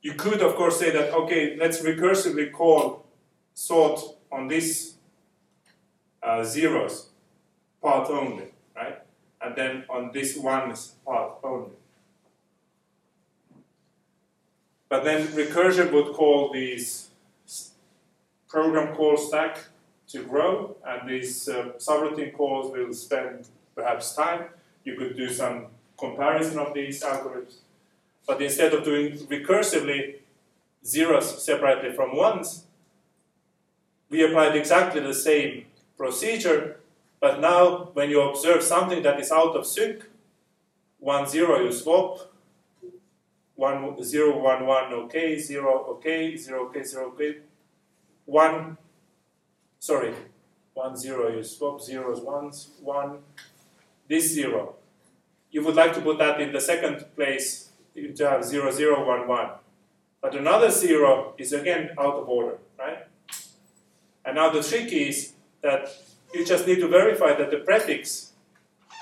You could, of course, say that, okay, let's recursively call sort on this uh, zeros part only, right? And then on this ones part only. But then recursion would call these program call stack to grow, and these uh, subroutine calls will spend perhaps time. You could do some comparison of these algorithms. But instead of doing recursively zeros separately from ones, we applied exactly the same procedure, but now when you observe something that is out of sync, 1, 0 you swap, 1, 0, 1, 1, okay, 0, okay, 0, okay, 0, okay, 1, sorry, 1, 0 you swap, zeros, ones, 1, this zero. You would like to put that in the second place to have 0, 0, 1, 1. But another zero is again out of order, right? And now the trick is that you just need to verify that the prefix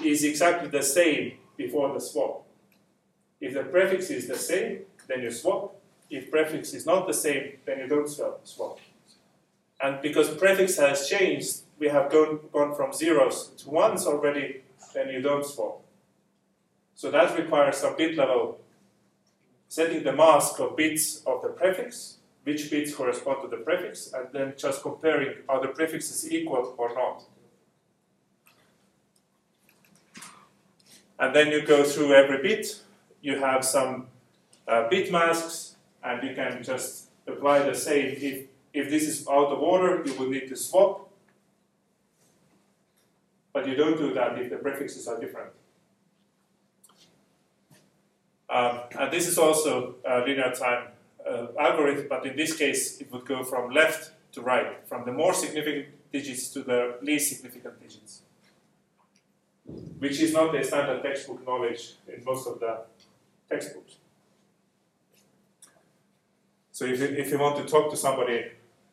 is exactly the same before the swap. If the prefix is the same, then you swap. If prefix is not the same, then you don't swap. And because prefix has changed, we have gone, gone from zeros to ones already, then you don't swap. So that requires some bit level setting the mask of bits of the prefix, which bits correspond to the prefix, and then just comparing are the prefixes equal or not. And then you go through every bit, you have some uh, bit masks, and you can just apply the same. If, if this is out of order, you would need to swap, but you don't do that if the prefixes are different. Um, and this is also a linear time uh, algorithm, but in this case, it would go from left to right, from the more significant digits to the least significant digits, which is not a standard textbook knowledge in most of the textbooks. So if you, if you want to talk to somebody,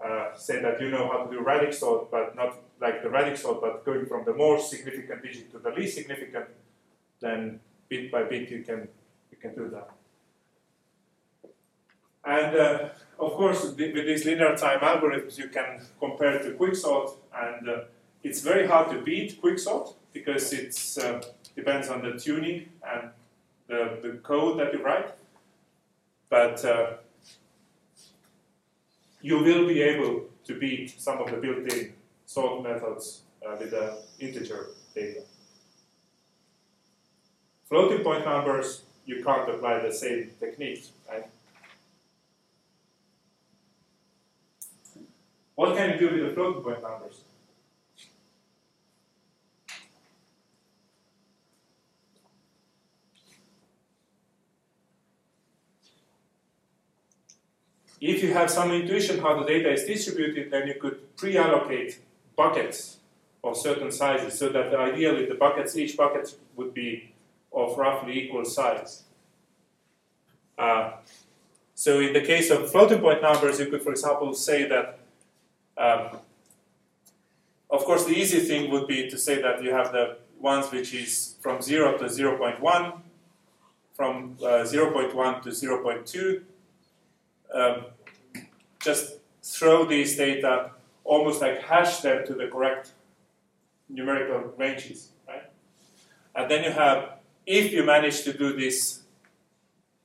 uh, say that you know how to do radix sort, but not like the radix sort, but going from the more significant digit to the least significant, then bit by bit you can you can do that. And uh, of course, with these linear time algorithms, you can compare to quicksort, and uh, it's very hard to beat quicksort because it uh, depends on the tuning and the, the code that you write. But uh, you will be able to beat some of the built-in sort methods uh, with the integer data. Floating point numbers you can't apply the same technique, right? What can you do with the floating point numbers? If you have some intuition how the data is distributed, then you could pre-allocate buckets of certain sizes so that ideally the buckets, each bucket would be of roughly equal size. Uh, so in the case of floating point numbers, you could, for example, say that, um, of course, the easy thing would be to say that you have the ones which is from 0 to 0.1, from uh, 0.1 to 0.2. Um, just throw these data, almost like hash them to the correct numerical ranges, right? And then you have if you manage to do this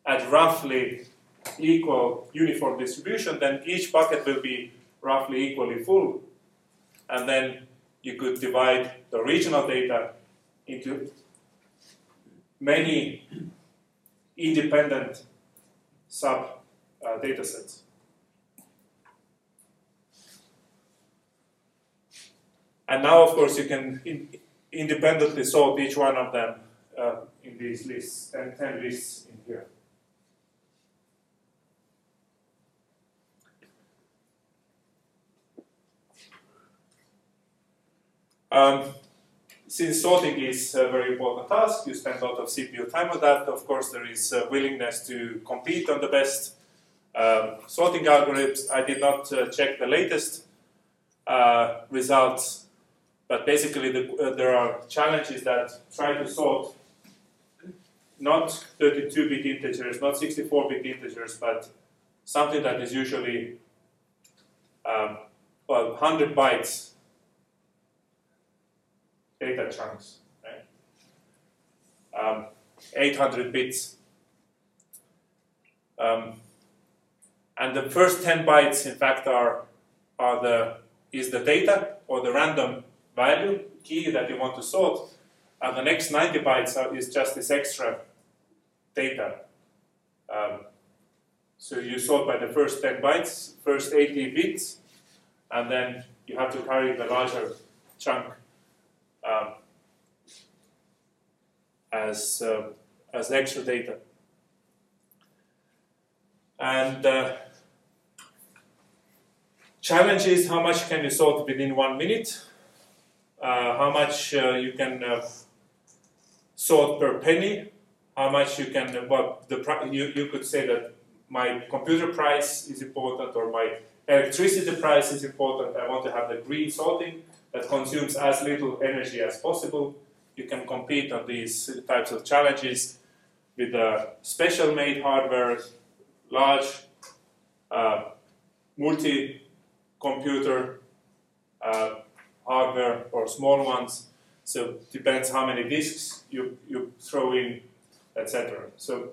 at roughly equal uniform distribution, then each bucket will be roughly equally full. And then you could divide the regional data into many independent sub uh, data sets. And now, of course, you can in independently sort each one of them uh, in these lists, and 10 lists in here. Um, since sorting is a very important task, you spend a lot of CPU time on that. Of course, there is a willingness to compete on the best um, sorting algorithms. I did not uh, check the latest uh, results, but basically the, uh, there are challenges that try to sort not 32-bit integers, not 64-bit integers, but something that is usually um, well 100 bytes data chunks, right? Um, 800 bits. Um, and the first 10 bytes, in fact, are, are the, is the data or the random value key that you want to sort. And the next 90 bytes are, is just this extra data. Um, so you sort by the first 10 bytes, first 80 bits, and then you have to carry the larger chunk um, as, uh, as extra data. And uh, challenge is how much can you sort within one minute, uh, how much uh, you can uh, sort per penny, how much you can, well, the you, you could say that my computer price is important or my electricity price is important. I want to have the green sorting that consumes as little energy as possible. You can compete on these types of challenges with uh, special made hardware, large uh, multi computer uh, hardware or small ones. So depends how many disks you, you throw in, etc. So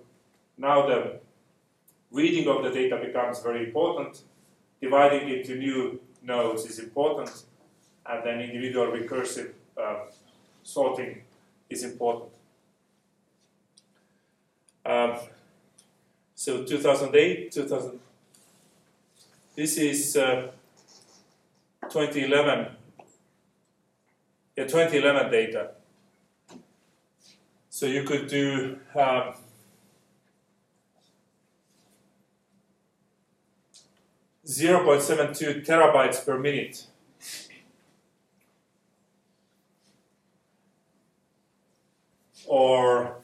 now the reading of the data becomes very important. Dividing into new nodes is important, and then individual recursive uh, sorting is important. Um, so 2008, 2000. This is uh, 2011. Yeah, 2011 data. So you could do um, Zero point seven two terabytes per minute. Or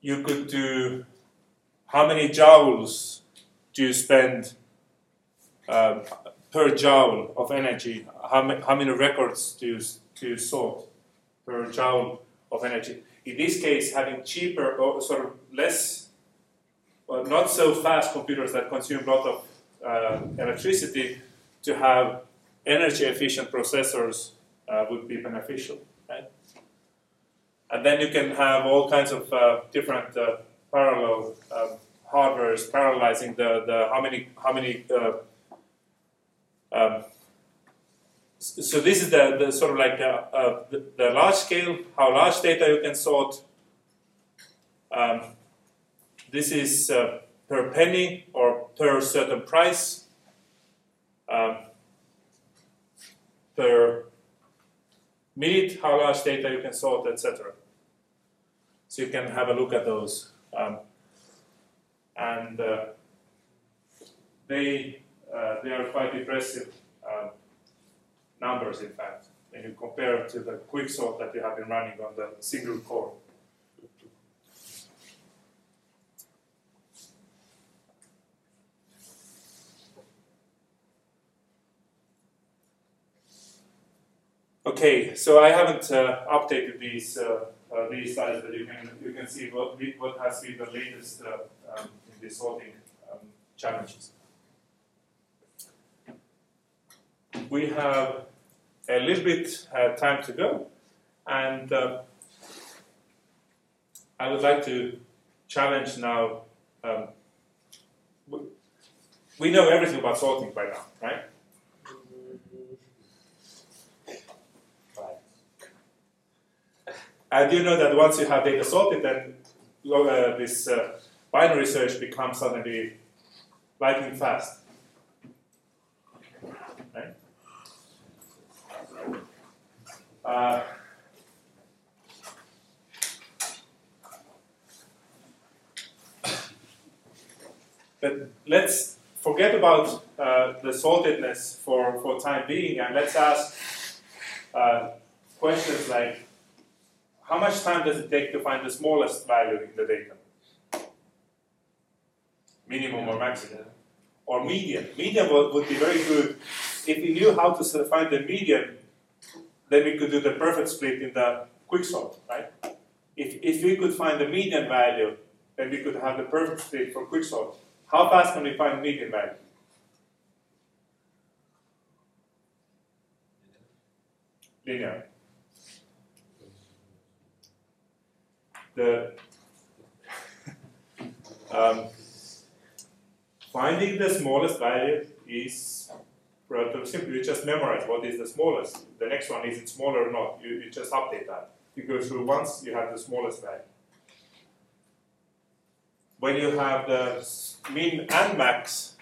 you could do how many joules do you spend uh, per joule of energy? How, ma- how many records do you, do you sort per joule of energy? In this case, having cheaper or sort of less, well, not so fast computers that consume a lot of uh, electricity to have energy efficient processors uh, would be beneficial. Right? And then you can have all kinds of uh, different uh, parallel um, hardwares parallelizing the, the how many how many uh, um, so this is the, the sort of like uh, uh, the, the, large scale, how large data you can sort. Um, this is uh, per penny or per certain price, um, per minute, how large data you can sort, etc. So you can have a look at those. Um, and uh, they they are quite impressive uh, numbers, in fact, when you compare to the quicksort that you have been running on the single core. Okay, so I haven't uh, updated these uh, uh, these slides, but you can you can see what what has been the latest uh, um, in the sorting um, challenges. We have a little bit uh, time to go, and uh, I would like to challenge now. Um, we know everything about sorting by now, right? And you know that once you have data sorted, then uh, this uh, binary search becomes suddenly lightning fast. Uh, but let's forget about uh, the sortedness for, for time being and let's ask uh, questions like how much time does it take to find the smallest value in the data? Minimum or maximum? Or median? Median would, would be very good if we knew how to find the median then we could do the perfect split in the quicksort, right? If, if we could find the median value, then we could have the perfect split for quicksort. How fast can we find the median value? Linear. The um, finding the smallest value is relatively simple. You just memorize what is the smallest. The next one, is it smaller or not? You, you just update that. You go through once, you have the smallest value. When you have the min and max,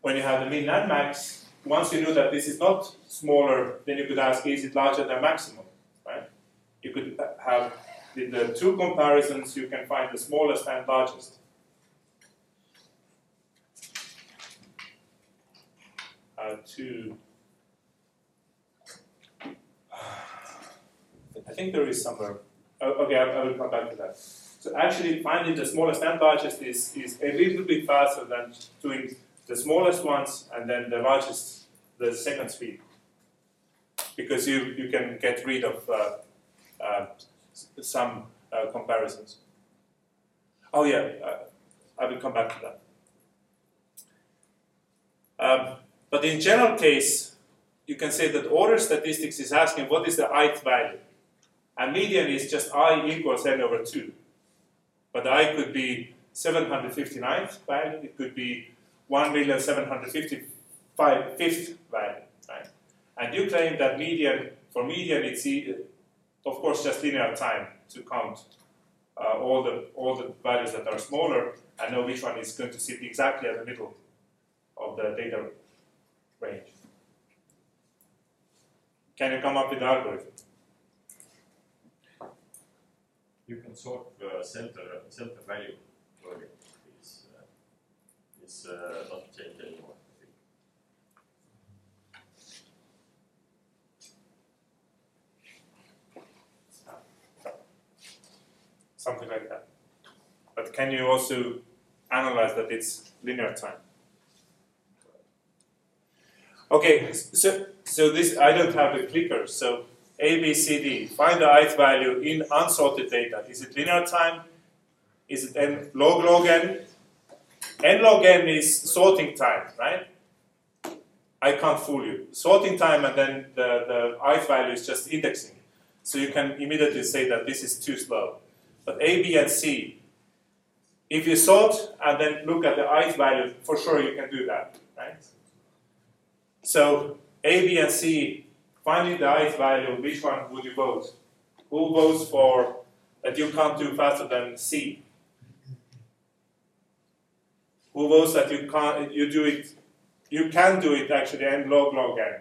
when you have the min and max, once you know that this is not smaller, then you could ask, is it larger than maximum? Right? You could have in the two comparisons, you can find the smallest and largest. uh, to I think there is somewhere. Oh, okay, I, I will come back to that. So actually finding the smallest and largest is, is a little bit faster than doing the smallest ones and then the largest, the second speed. Because you, you can get rid of uh, uh, some uh, comparisons. Oh yeah, uh, I will come back to that. Um, but in general case, you can say that order statistics is asking what is the ith value. And median is just i equals n over 2. But I could be 759th value, it could be 1,755th value, right? And you claim that median, for median, it's of course just linear time to count uh, all the all the values that are smaller and know which one is going to sit exactly at the middle of the data range. Can you come up with the algorithm? You can sort the center center value wording is uh, is uh, not changed anymore. Something like that. But can you also analyze that it's linear time? Okay, so so this I don't have the clicker, so A, B, C, D. Find the ith value in unsorted data. Is it linear time? Is it n log log n? n log n is sorting time, right? I can't fool you. Sorting time and then the, the ith value is just indexing. So you can immediately say that this is too slow. But A, B, and C, if you sort and then look at the ith value, for sure you can do that, right? So A, B, and C, finding the ith value, which one would you vote? Who votes for that you can't do faster than C? Who votes that you can't you do it you can do it actually n log log n?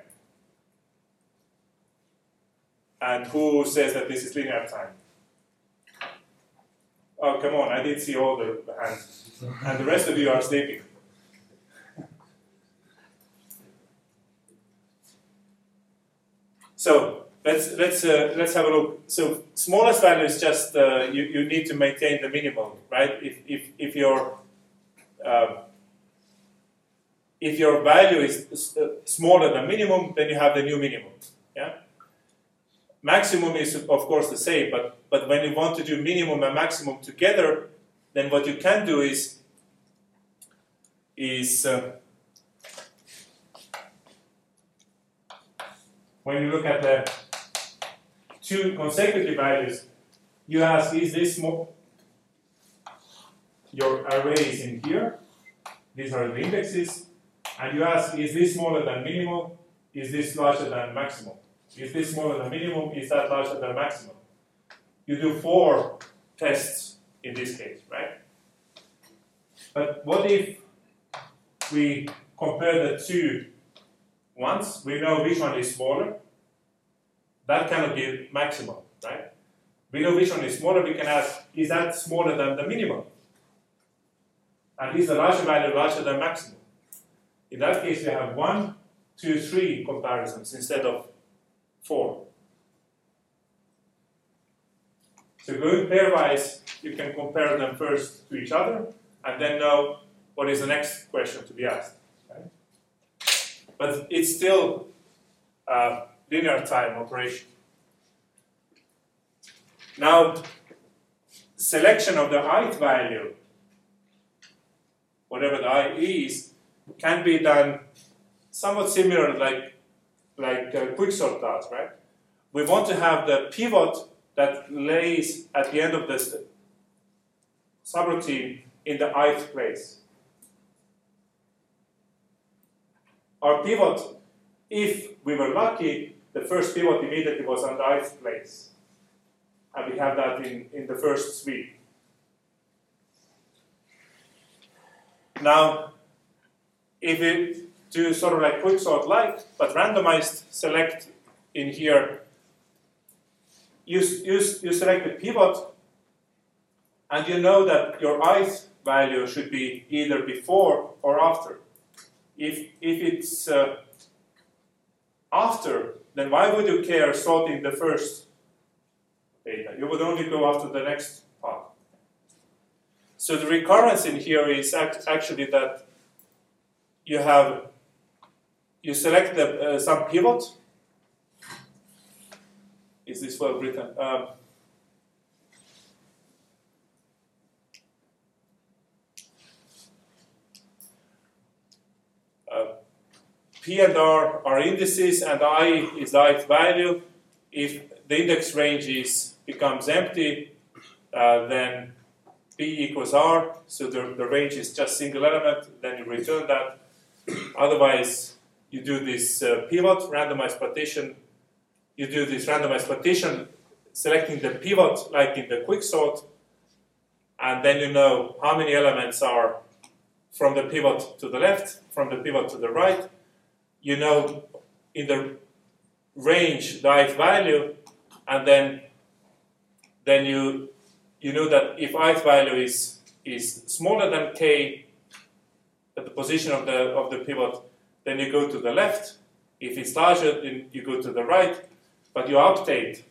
And who says that this is linear time? Oh come on, I did see all the hands. And the rest of you are sleeping. So let's let's uh, let's have a look. So smallest value is just uh, you, you need to maintain the minimum, right? If if if your uh, if your value is uh, smaller than minimum, then you have the new minimum. Yeah. Maximum is of course the same, but but when you want to do minimum and maximum together, then what you can do is is uh, when you look at the two consecutive values, you ask, is this more? Your array is in here. These are the indexes. And you ask, is this smaller than minimum? Is this larger than maximum? Is this smaller than minimum? Is that larger than maximum? You do four tests in this case, right? But what if we compare the two ones? We know which one is smaller. That cannot be maximum, right? We know which one is smaller. We can ask, is that smaller than the minimum? And is the larger value larger than maximum? In that case, we have one, two, three comparisons instead of four. So going pairwise, you can compare them first to each other and then know what is the next question to be asked. But it's still a linear time operation. Now, selection of the ith value, whatever the i is, can be done somewhat similar like like uh, quicksort does, right? We want to have the pivot that lays at the end of this subroutine in the ith place. Our pivot, if we were lucky, the first pivot immediately was on the ith place. And we have that in, in the first sweep. Now, if we do sort of like quicksort like, but randomized select in here, you, you, you select the pivot, and you know that your ith value should be either before or after. If, if it's uh, after, then why would you care sorting the first data. You would only go after the next part. So the recurrence in here is act- actually that you have you select the, uh, some pivot. Is this well written? Um, uh, P and R are indices, and I is the value. If the index range is becomes empty, uh, then P equals R, so the, the range is just single element, then you return that. Otherwise, you do this uh, pivot, randomized partition. You do this randomized partition, selecting the pivot like in the quicksort, and then you know how many elements are from the pivot to the left, from the pivot to the right. You know in the range ith value, and then then you you know that if ith value is is smaller than k at the position of the of the pivot, then you go to the left. If it's larger, then you go to the right, but you update.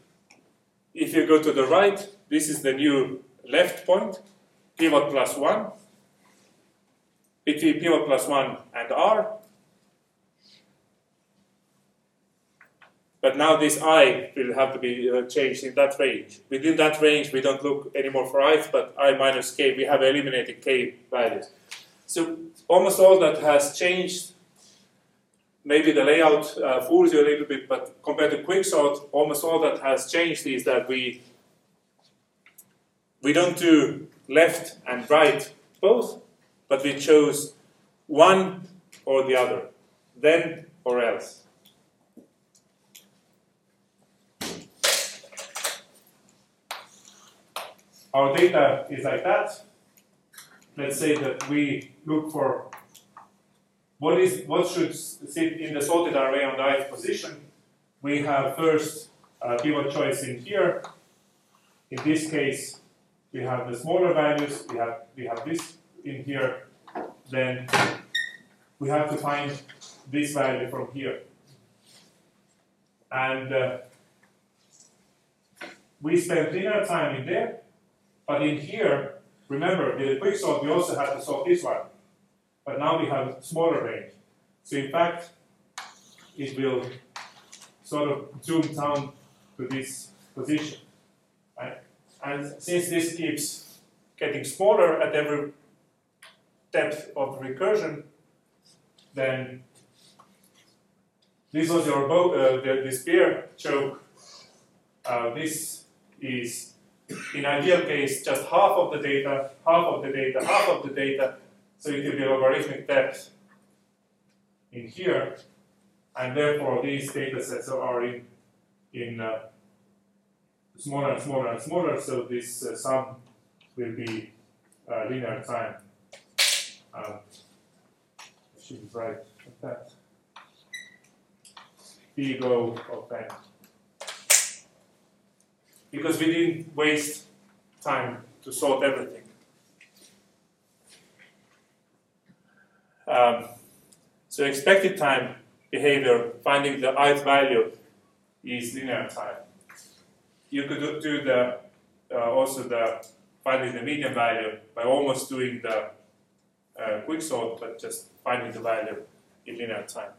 If you go to the right, this is the new left point, pivot plus one. Between pivot plus one and r, But now this i will have to be uh, changed in that range. Within that range, we don't look anymore for ith, but i minus k, we have eliminated k values. So almost all that has changed. Maybe the layout uh, fools you a little bit, but compared to quicksort, almost all that has changed is that we we don't do left and right both, but we chose one or the other, then or else. Our data is like that. Let's say that we look for what is what should sit in the sorted array on the ith position. We have first a pivot choice in here. In this case, we have the smaller values. We have we have this in here. Then we have to find this value from here. And uh, we spend linear time in there but in here, remember, with the quicksort, we also have to solve this one. But now we have smaller range. So in fact, it will sort of zoom down to this position. Right? And since this keeps getting smaller at every depth of recursion, then this was your uh, the, the spear choke. Uh, this is in ideal case, just half of the data, half of the data, half of the data, so it will be logarithmic depth in here, and therefore these data sets are in, in uh, smaller and smaller and smaller, so this uh, sum will be uh, linear time. Um, I should write that. Big O of n because we didn't waste time to sort everything. Um, so expected time behavior, finding the ith value is linear time. You could do the uh, also the finding the median value by almost doing the uh, quicksort, but just finding the value in linear time.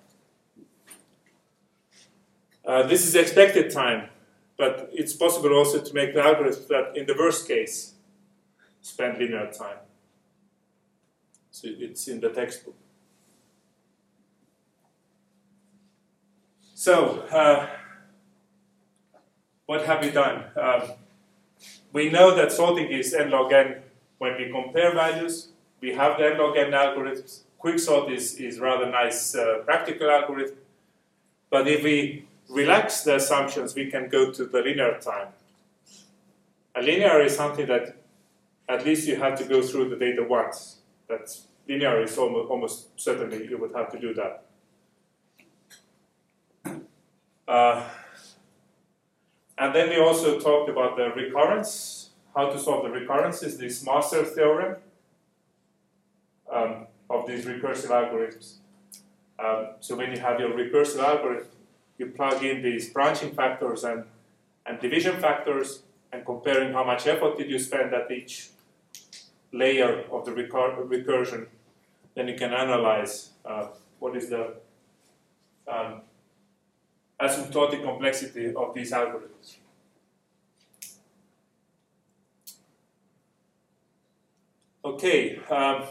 Uh, this is expected time but it's possible also to make the algorithm that, in the worst case, spend linear time. So it's in the textbook. So, uh, what have we done? Um, we know that sorting is n log n when we compare values. We have the n log n algorithms. Quicksort is, is rather nice uh, practical algorithm. But if we relax the assumptions, we can go to the linear time. A linear is something that at least you have to go through the data once. That's linear is almost, almost certainly you would have to do that. Uh, and then we also talked about the recurrence, how to solve the recurrences, this master theorem um, of these recursive algorithms. Um, so when you have your recursive algorithm, you plug in these branching factors and, and division factors, and comparing how much effort did you spend at each layer of the recur- recursion, then you can analyze uh, what is the um, asymptotic complexity of these algorithms. Okay. Um,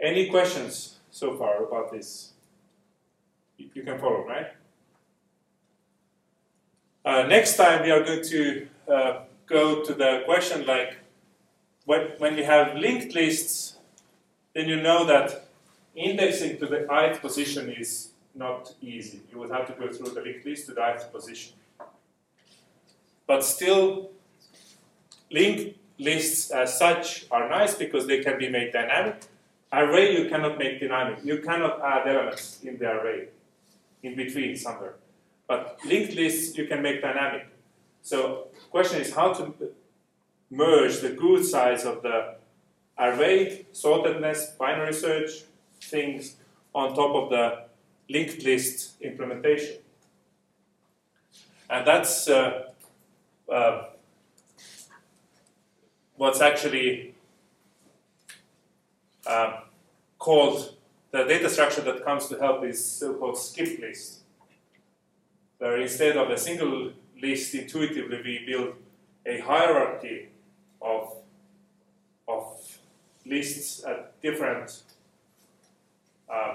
any questions so far about this? You, can follow, right? Uh, next time we are going to uh, go to the question like when, when have linked lists, then you know that indexing to the ith position is not easy. You would have to go through the linked list to the ith position. But still, linked lists as such are nice because they can be made dynamic. Array you cannot make dynamic. You cannot add elements in the array in between somewhere. But linked lists you can make dynamic. So question is how to merge the good size of the array, sortedness, binary search things on top of the linked list implementation. And that's uh, uh, what's actually uh, called the data structure that comes to help is so-called skip list, where instead of a single list intuitively we build a hierarchy of, of lists at different uh,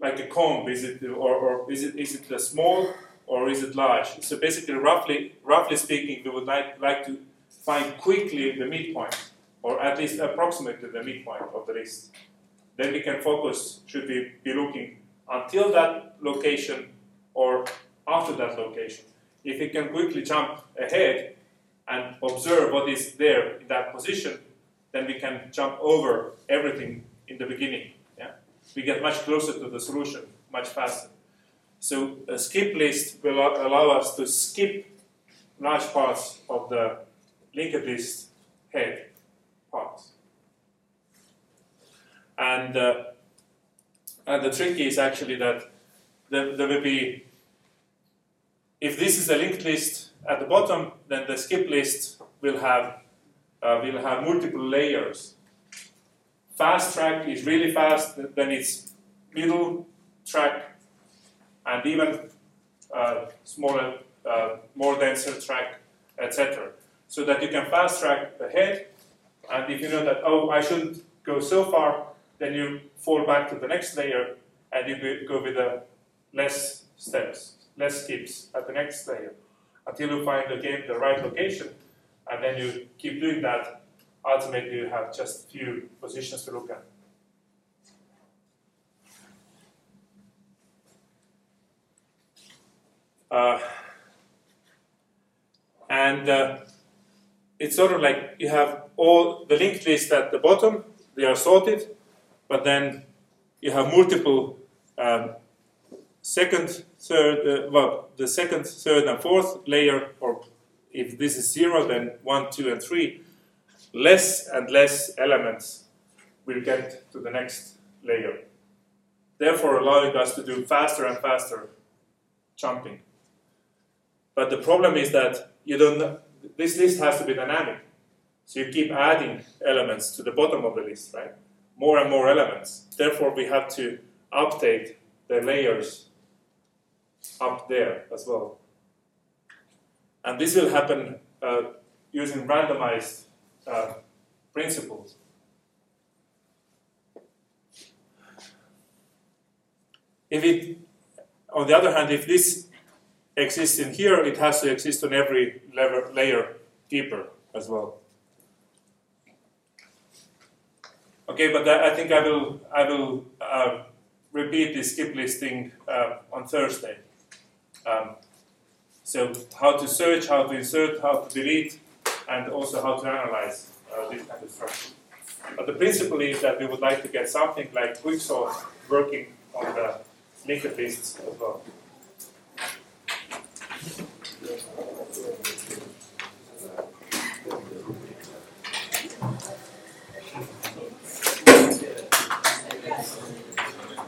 like a comb, is it or, or is it is it small or is it large? So basically, roughly roughly speaking, we would like like to find quickly the midpoint, or at least approximately the midpoint of the list. Then we can focus. Should we be looking until that location or after that location? If we can quickly jump ahead and observe what is there in that position, then we can jump over everything in the beginning Yeah? we get much closer to the solution much faster. So a skip list will allow us to skip large parts of the linked list head parts. And, uh, and the trick is actually that there, there will be, if this is a linked list at the bottom, then the skip list will have, uh, will have multiple layers fast track is really fast, then it's middle track, and even uh, smaller, uh, more denser track, etc. So that you can fast track ahead, and if you know that, oh, I shouldn't go so far, then you fall back to the next layer and you go with the less steps, less skips at the next layer until you find again the right location, and then you keep doing that. Ultimately you have just few positions to look at. Uh, and uh, it's sort of like you have all the linked list at the bottom, they are sorted, but then you have multiple um, second, third, uh, well, the second, third, and fourth layer, or if this is zero, then one, two, and three less and less elements will get to the next layer, therefore allowing us to do faster and faster jumping. But the problem is that you don't. This list has to be dynamic, so you keep adding elements to the bottom of the list, right? More and more elements. Therefore, we have to update the layers up there as well. And this will happen uh, using randomized uh, principles. If it, on the other hand, if this exists in here, it has to exist on every layer deeper as well. Okay, but I think I will I will uh, repeat this skip listing uh, on Thursday. Um, so how to search, how to insert, how to delete, and also how to analyze uh, this kind of structure. But the principle is that we would like to get something like quicksort working on the linked lists as well.